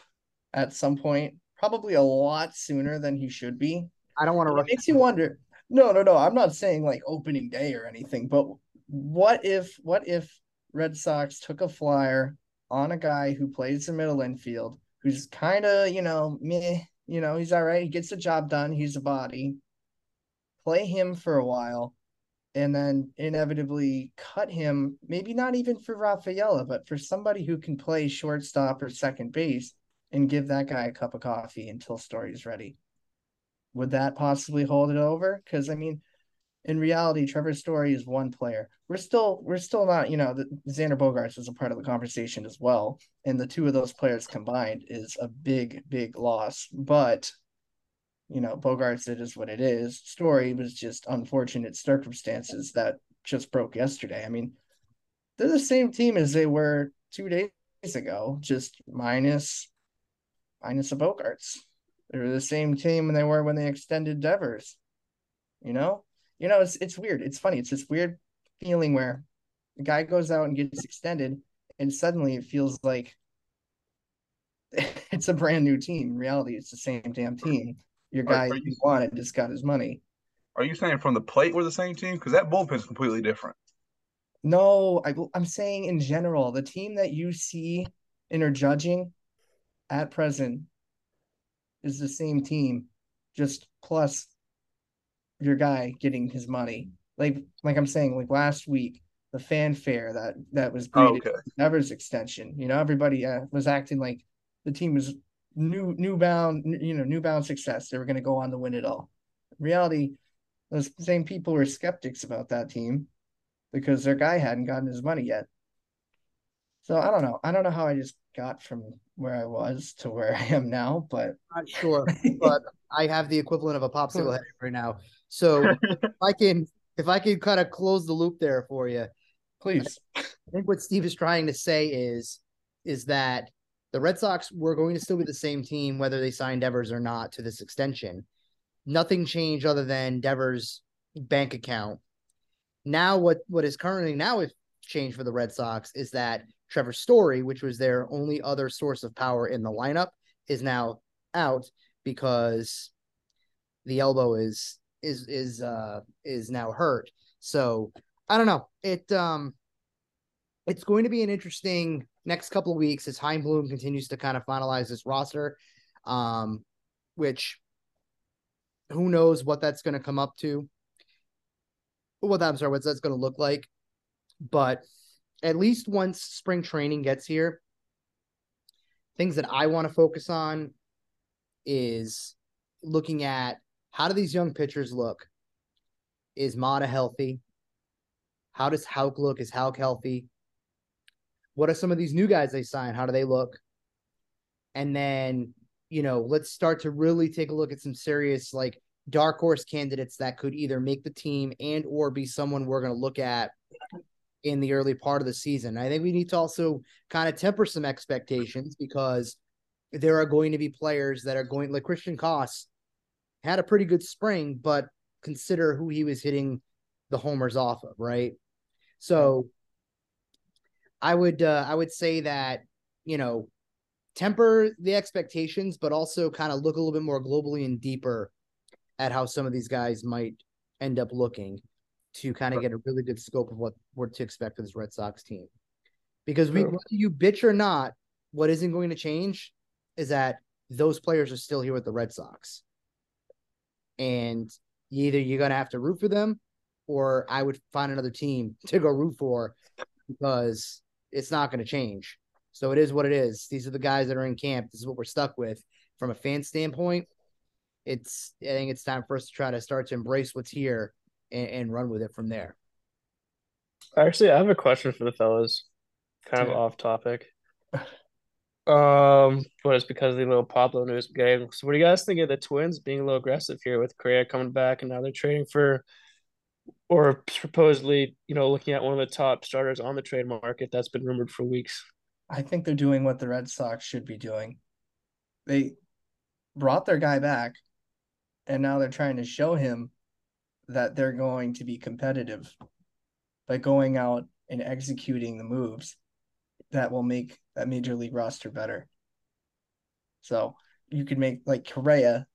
[SPEAKER 5] at some point, probably a lot sooner than he should be.
[SPEAKER 2] I don't want to.
[SPEAKER 5] It makes you wonder. No, no, no. I'm not saying like opening day or anything, but what if what if Red Sox took a flyer on a guy who plays the middle infield who's kind of, you know, meh, you know, he's all right. He gets the job done. He's a body. Play him for a while and then inevitably cut him, maybe not even for Rafaela, but for somebody who can play shortstop or second base and give that guy a cup of coffee until Story's ready. Would that possibly hold it over? Because I mean, in reality, Trevor Story is one player. We're still we're still not, you know, the, Xander Bogaerts is a part of the conversation as well, and the two of those players combined is a big big loss. But you know, Bogaerts it is what it is. Story was just unfortunate circumstances that just broke yesterday. I mean, they're the same team as they were two days ago, just minus minus a Bogaerts. They're the same team they were when they extended Devers. You know, you know, it's it's weird. It's funny. It's this weird feeling where the guy goes out and gets extended, and suddenly it feels like it's a brand new team. In reality, it's the same damn team. Your guy are, are you, you wanted just got his money.
[SPEAKER 3] Are you saying from the plate we're the same team? Because that bullpen is completely different.
[SPEAKER 5] No, I, I'm saying in general, the team that you see and are judging at present is the same team, just plus your guy getting his money. Like like I'm saying, like last week, the fanfare that that was greeted oh, okay. Devers extension. You know, everybody uh, was acting like the team was new new bound you know new bound success. They were going to go on to win it all. In reality, those same people were skeptics about that team because their guy hadn't gotten his money yet. So I don't know. I don't know how I just got from where I was to where I am now, but
[SPEAKER 2] not sure. but I have the equivalent of a popsicle head right now. So if I can if I can kind of close the loop there for you,
[SPEAKER 5] please.
[SPEAKER 2] I think what Steve is trying to say is is that the Red Sox were going to still be the same team whether they signed Devers or not to this extension. Nothing changed other than Devers' bank account. Now, what what is currently now if changed for the Red Sox is that Trevor Story, which was their only other source of power in the lineup, is now out because the elbow is is is uh is now hurt. So I don't know. It um it's going to be an interesting next couple of weeks as Chaim Bloom continues to kind of finalize this roster. Um, which who knows what that's going to come up to. What I'm sorry, what that's going to look like. But at least once spring training gets here, things that I want to focus on is looking at how do these young pitchers look? Is Mata healthy? How does Houck look? Is Houck healthy? What are some of these new guys they sign? How do they look? And then, you know, let's start to really take a look at some serious like dark horse candidates that could either make the team and or be someone we're going to look at in the early part of the season. I think we need to also kind of temper some expectations because there are going to be players that are going like Christian Koss had a pretty good spring, but consider who he was hitting the homers off of, right? So I would uh, I would say that you know temper the expectations, but also kind of look a little bit more globally and deeper at how some of these guys might end up looking to kind of get a really good scope of what what to expect for this Red Sox team. Because we whether you bitch or not, what isn't going to change is that those players are still here with the Red Sox. And either you're gonna have to root for them or I would find another team to go root for because it's not going to change. So it is what it is. These are the guys that are in camp. This is what we're stuck with. From a fan standpoint, it's I think it's time for us to try to start to embrace what's here and, and run with it from there.
[SPEAKER 4] Actually, I have a question for the fellas. Kind of off topic. Um, but it's because of the little Pablo news game. So, what do you guys think of the Twins being a little aggressive here with Correa coming back, and now they're trading for, or supposedly, you know, looking at one of the top starters on the trade market that's been rumored for weeks.
[SPEAKER 5] I think they're doing what the Red Sox should be doing. They brought their guy back, and now they're trying to show him that they're going to be competitive by going out and executing the moves that will make that major league roster better. So you could make like Correa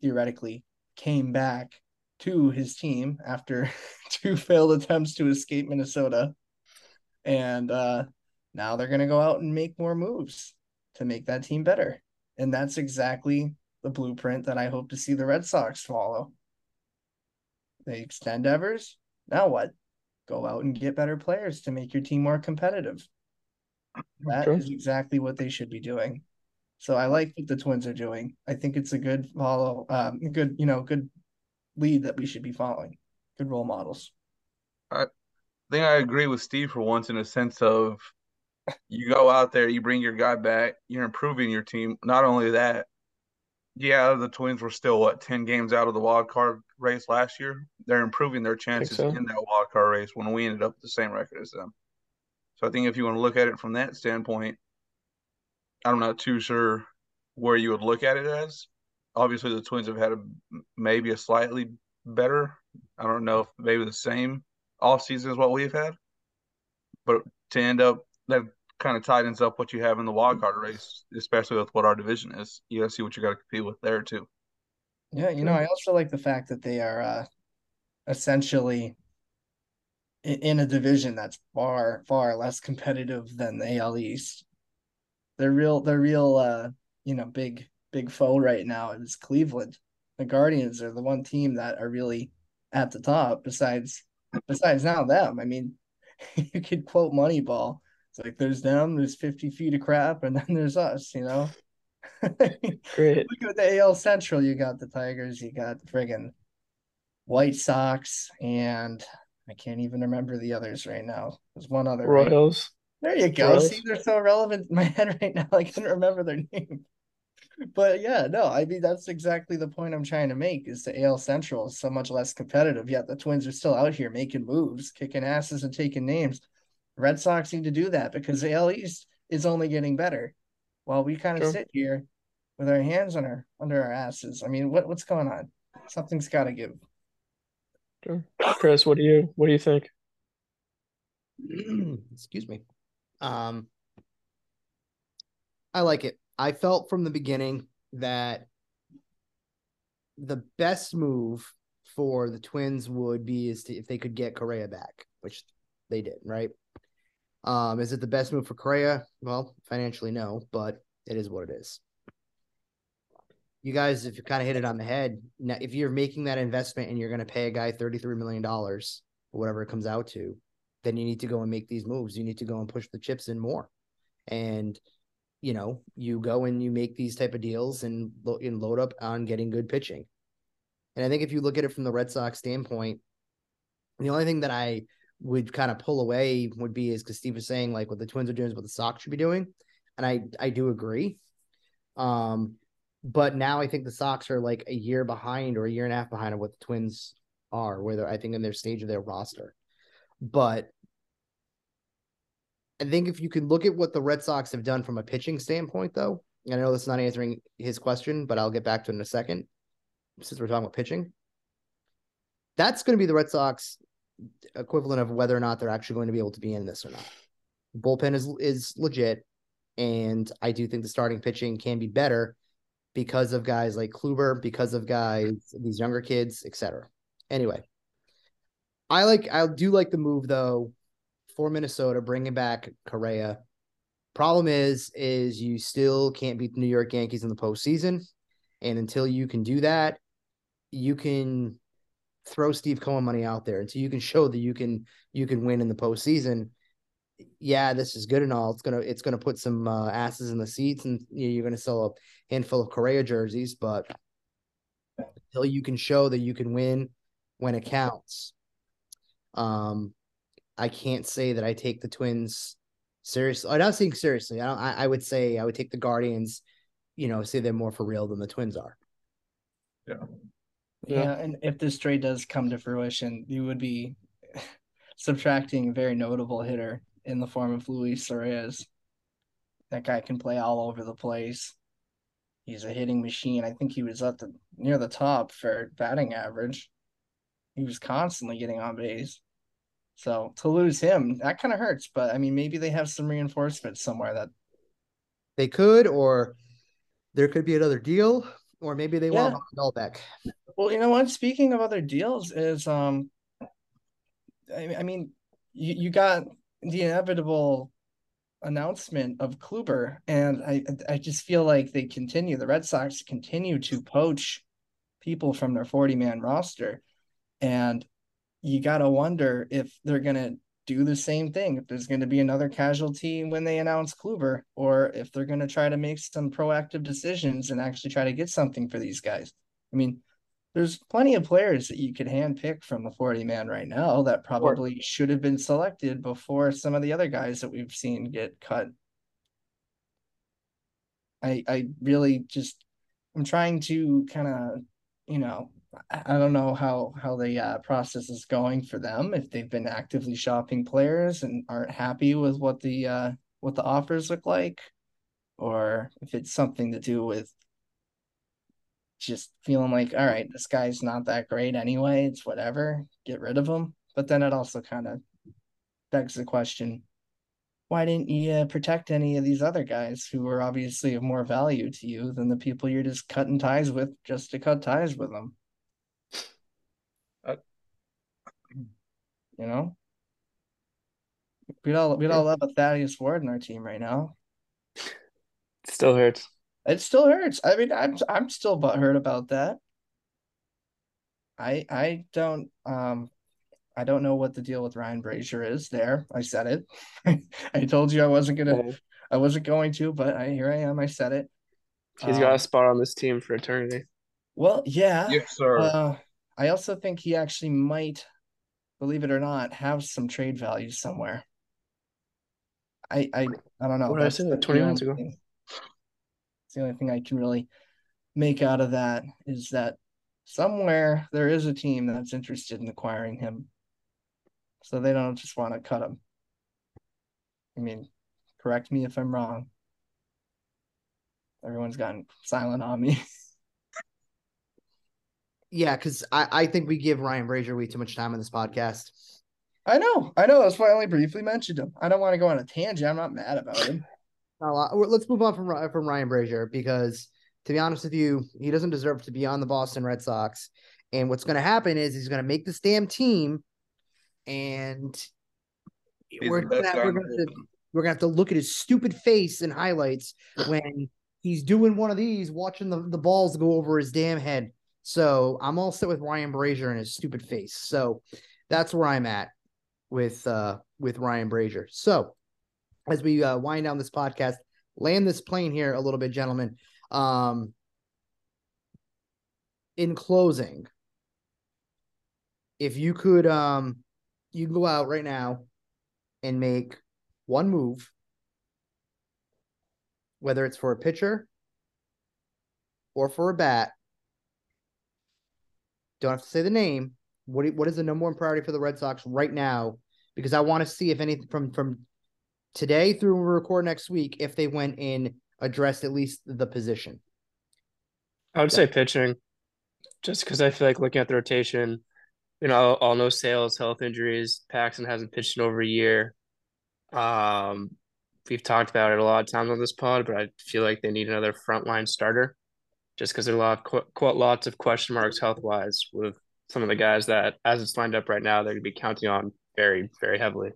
[SPEAKER 5] theoretically came back to his team after two failed attempts to escape Minnesota. And uh, now they're going to go out and make more moves to make that team better. And that's exactly the blueprint that I hope to see the Red Sox follow. They extend Devers. Now what? Go out and get better players to make your team more competitive. That True. is exactly what they should be doing. So I like what the Twins are doing. I think it's a good follow, um, good you know, good lead that we should be following. Good role models.
[SPEAKER 3] I think I agree with Steve for once in a sense of you go out there, you bring your guy back, you're improving your team. Not only that, yeah, the Twins were still what ten games out of the wild card race last year. They're improving their chances so. in that wild card race when we ended up with the same record as them. So I think if you want to look at it from that standpoint, I'm not too sure where you would look at it as. Obviously, the Twins have had a maybe a slightly better. I don't know if maybe the same off season as what we've had, but to end up that kind of tightens up what you have in the wild card race, especially with what our division is. You got to see what you got to compete with there too.
[SPEAKER 5] Yeah, you know, I also like the fact that they are uh, essentially in a division that's far far less competitive than the AL East. They're real they're real uh you know big big foe right now is Cleveland. The Guardians are the one team that are really at the top besides besides now them. I mean, you could quote Moneyball. It's like there's them, there's 50 feet of crap, and then there's us, you know.
[SPEAKER 4] Great.
[SPEAKER 5] Look at the AL Central. You got the Tigers. You got the friggin' White Sox, and I can't even remember the others right now. There's one other. right?
[SPEAKER 4] Royals.
[SPEAKER 5] There you go.
[SPEAKER 4] Royals.
[SPEAKER 5] See, they're so relevant in my head right now. I can't remember their name. But yeah, no, I mean that's exactly the point I'm trying to make. Is the AL Central is so much less competitive, yet the Twins are still out here making moves, kicking asses, and taking names. Red Sox need to do that because the AL East is only getting better, while we kind of
[SPEAKER 4] True.
[SPEAKER 5] sit here with our hands on our under our asses. I mean, what what's going on? Something's got to give.
[SPEAKER 4] Sure. Chris, what do you what do you think?
[SPEAKER 2] excuse me. Um, I like it. I felt from the beginning that the best move for the Twins would be is to, if they could get Correa back, which they did, right? Um, is it the best move for Correa? Well, financially, no, but it is what it is. You guys, if you kind of hit it on the head, now if you're making that investment and you're going to pay a guy $33 million whatever it comes out to, then you need to go and make these moves. You need to go and push the chips in more. And you know, you go and you make these type of deals and, lo- and load up on getting good pitching. And I think if you look at it from the Red Sox standpoint, the only thing that I would kind of pull away would be is because Steve was saying like what the Twins are doing is what the Sox should be doing, and I I do agree. Um, but now I think the Sox are like a year behind or a year and a half behind of what the Twins are, where they're I think in their stage of their roster. But I think if you can look at what the Red Sox have done from a pitching standpoint, though, and I know that's not answering his question, but I'll get back to it in a second since we're talking about pitching. That's going to be the Red Sox equivalent of whether or not they're actually going to be able to be in this or not. Bullpen is is legit, and I do think the starting pitching can be better because of guys like Kluber, because of guys these younger kids, etc. Anyway, I like I do like the move though for Minnesota, bringing back Correa. Problem is, is you still can't beat the New York Yankees in the postseason, and until you can do that, you can throw Steve Cohen money out there until you can show that you can you can win in the postseason. Yeah, this is good and all. It's gonna it's gonna put some uh, asses in the seats, and you're gonna sell a handful of Correa jerseys. But until you can show that you can win when it counts, um, I can't say that I take the Twins seriously. I'm not saying seriously. I don't. I, I would say I would take the Guardians. You know, say they're more for real than the Twins are.
[SPEAKER 5] Yeah.
[SPEAKER 4] Yeah.
[SPEAKER 5] and if this trade does come to fruition, you would be subtracting a very notable hitter in the form of Luis Suarez. That guy can play all over the place. He's a hitting machine. I think he was at the near the top for batting average. He was constantly getting on base. So to lose him, that kind of hurts. But I mean, maybe they have some reinforcements somewhere that
[SPEAKER 2] They could, or there could be another deal, or maybe they want
[SPEAKER 5] Yeah.
[SPEAKER 2] back.
[SPEAKER 5] Well, you know what? Speaking of other deals, is um, I, I mean, you, you got the inevitable announcement of Kluber, and I I just feel like they continue. The Red Sox continue to poach people from their forty man roster, and you gotta wonder if they're gonna do the same thing. If there's gonna be another casualty when they announce Kluber, or if they're gonna try to make some proactive decisions and actually try to get something for these guys. I mean, there's plenty of players that you could handpick from the 40 man right now that probably should have been selected before some of the other guys that we've seen get cut. I I really just I'm trying to kind of, you know, I don't know how how the uh, process is going for them if they've been actively shopping players and aren't happy with what the uh what the offers look like or if it's something to do with just feeling like, all right, this guy's not that great anyway. It's whatever. Get rid of him. But then it also kind of begs the question why didn't you protect any of these other guys who are obviously of more value to you than the people you're just cutting ties with just to cut ties with them? You know? We'd all we'd all love a Thaddeus Ward in our team right now.
[SPEAKER 4] It still hurts.
[SPEAKER 5] It still hurts. I mean, I'm I'm still butthurt about that. I I don't um I don't know what the deal with Ryan Brasier is there. I said it. I told you I wasn't gonna
[SPEAKER 4] Okay.
[SPEAKER 5] I wasn't going to, but I here I am. I said it.
[SPEAKER 4] He's got a um, spot on this team for eternity.
[SPEAKER 5] Well, yeah.
[SPEAKER 3] Yes, sir.
[SPEAKER 5] Uh, I also think he actually might, believe it or not, have some trade value somewhere. I I, I don't know.
[SPEAKER 4] What I? Like twenty minutes ago.
[SPEAKER 5] It's the only thing I can really make out of that is that somewhere there is a team that's interested in acquiring him, so they don't just want to cut him. I mean, correct me if I'm wrong. Everyone's gotten silent on me.
[SPEAKER 2] yeah, because I, I think we give Ryan Brasier way too much time on this podcast.
[SPEAKER 5] I know, I know. That's why I only briefly mentioned him. I don't want to go on a tangent. I'm not mad about him.
[SPEAKER 2] let's move on from from Ryan Brasier because, to be honest with you, he doesn't deserve to be on the Boston Red Sox. And what's going to happen is he's going to make this damn team, and we're gonna, we're gonna, to, we're gonna have to look at his stupid face in highlights when he's doing one of these, watching the, the balls go over his damn head. So I'm all set with Ryan Brasier and his stupid face. So that's where I'm at with uh with Ryan Brasier. So as we uh, wind down this podcast, land this plane here a little bit, gentlemen. Um, in closing, if you could, um, you can go out right now and make one move, whether it's for a pitcher or for a bat. Don't have to say the name. What what is the number one priority for the Red Sox right now? Because I want to see if anything from from today through we record next week, if they went and addressed at least the position.
[SPEAKER 4] I would say pitching, just because I feel like looking at the rotation, you know, all no sales, health injuries. Paxton hasn't pitched in over a year. Um, we've talked about it a lot of times on this pod, but I feel like they need another frontline starter, just because there are a lot of qu- lots of question marks health wise with some of the guys that, as it's lined up right now, they're going to be counting on very, very heavily.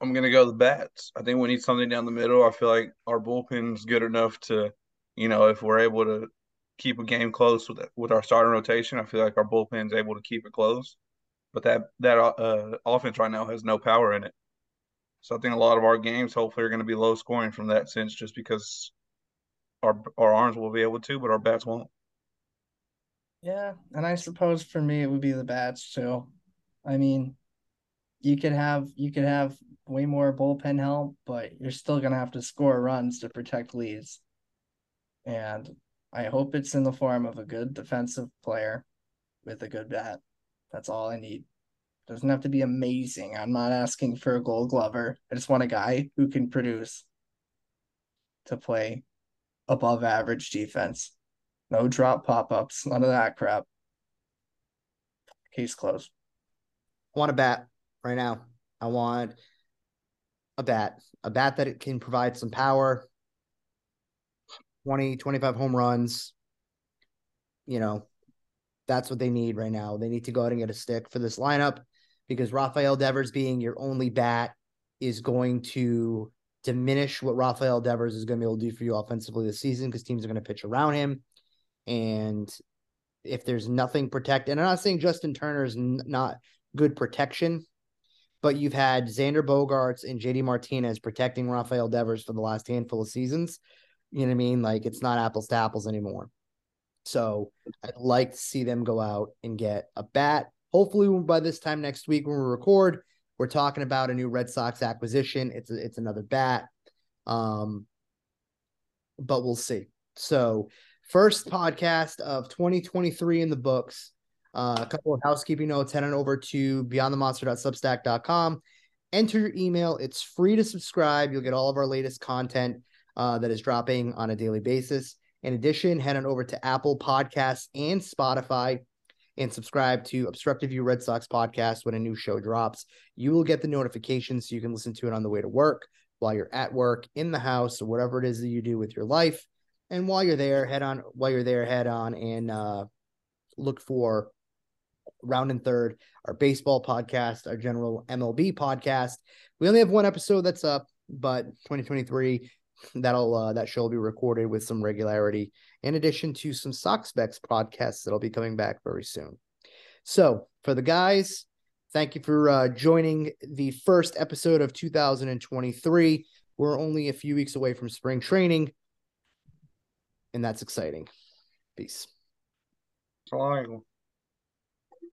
[SPEAKER 3] I'm gonna go the bats. I think we need something down the middle. I feel like our bullpen's good enough to, you know, if we're able to keep a game close with with our starting rotation, I feel like our bullpen's able to keep it close. But that that uh, offense right now has no power in it. So I think a lot of our games hopefully are going to be low scoring from that sense, just because our our arms will be able to, but our bats won't.
[SPEAKER 5] Yeah, and I suppose for me it would be the bats too. I mean, you could have you could have way more bullpen help, but you're still gonna have to score runs to protect leads. And I hope it's in the form of a good defensive player with a good bat. That's all I need. Doesn't have to be amazing. I'm not asking for a gold glover. I just want a guy who can produce to play above average defense. No drop pop ups, none of that crap. Case closed.
[SPEAKER 2] I want a bat right now. I want a bat, a bat that it can provide some power, 20, 25 home runs. You know, that's what they need right now. They need to go out and get a stick for this lineup because Rafael Devers being your only bat is going to diminish what Rafael Devers is going to be able to do for you offensively this season because teams are going to pitch around him. And if there's nothing protect, and I'm not saying Justin Turner is n- not good protection, but you've had Xander Bogaerts and JD Martinez protecting Rafael Devers for the last handful of seasons. You know what I mean? Like it's not apples to apples anymore. So I'd like to see them go out and get a bat. Hopefully, by this time next week when we record, we're talking about a new Red Sox acquisition. It's a, it's another bat, um, but we'll see. So first podcast of 2023 in the books. Uh, a couple of housekeeping notes. Head on over to beyondthemonster.substack.com. Enter your email. It's free to subscribe. You'll get all of our latest content uh, that is dropping on a daily basis. In addition, head on over to Apple Podcasts and Spotify and subscribe to Obstructed View Red Sox podcast when a new show drops. You will get the notifications so you can listen to it on the way to work, while you're at work, in the house, or whatever it is that you do with your life. And while you're there, head on while you're there, head on and uh, look for Round and Third, our baseball podcast, our general MLB podcast. We only have one episode that's up, but 2023 that'll uh, that show will be recorded with some regularity in addition to some Sox Specs podcasts that'll be coming back very soon. So for the guys, thank you for uh, joining the first episode of 2023. We're only a few weeks away from spring training. and that's exciting. Peace.
[SPEAKER 3] Alaikum.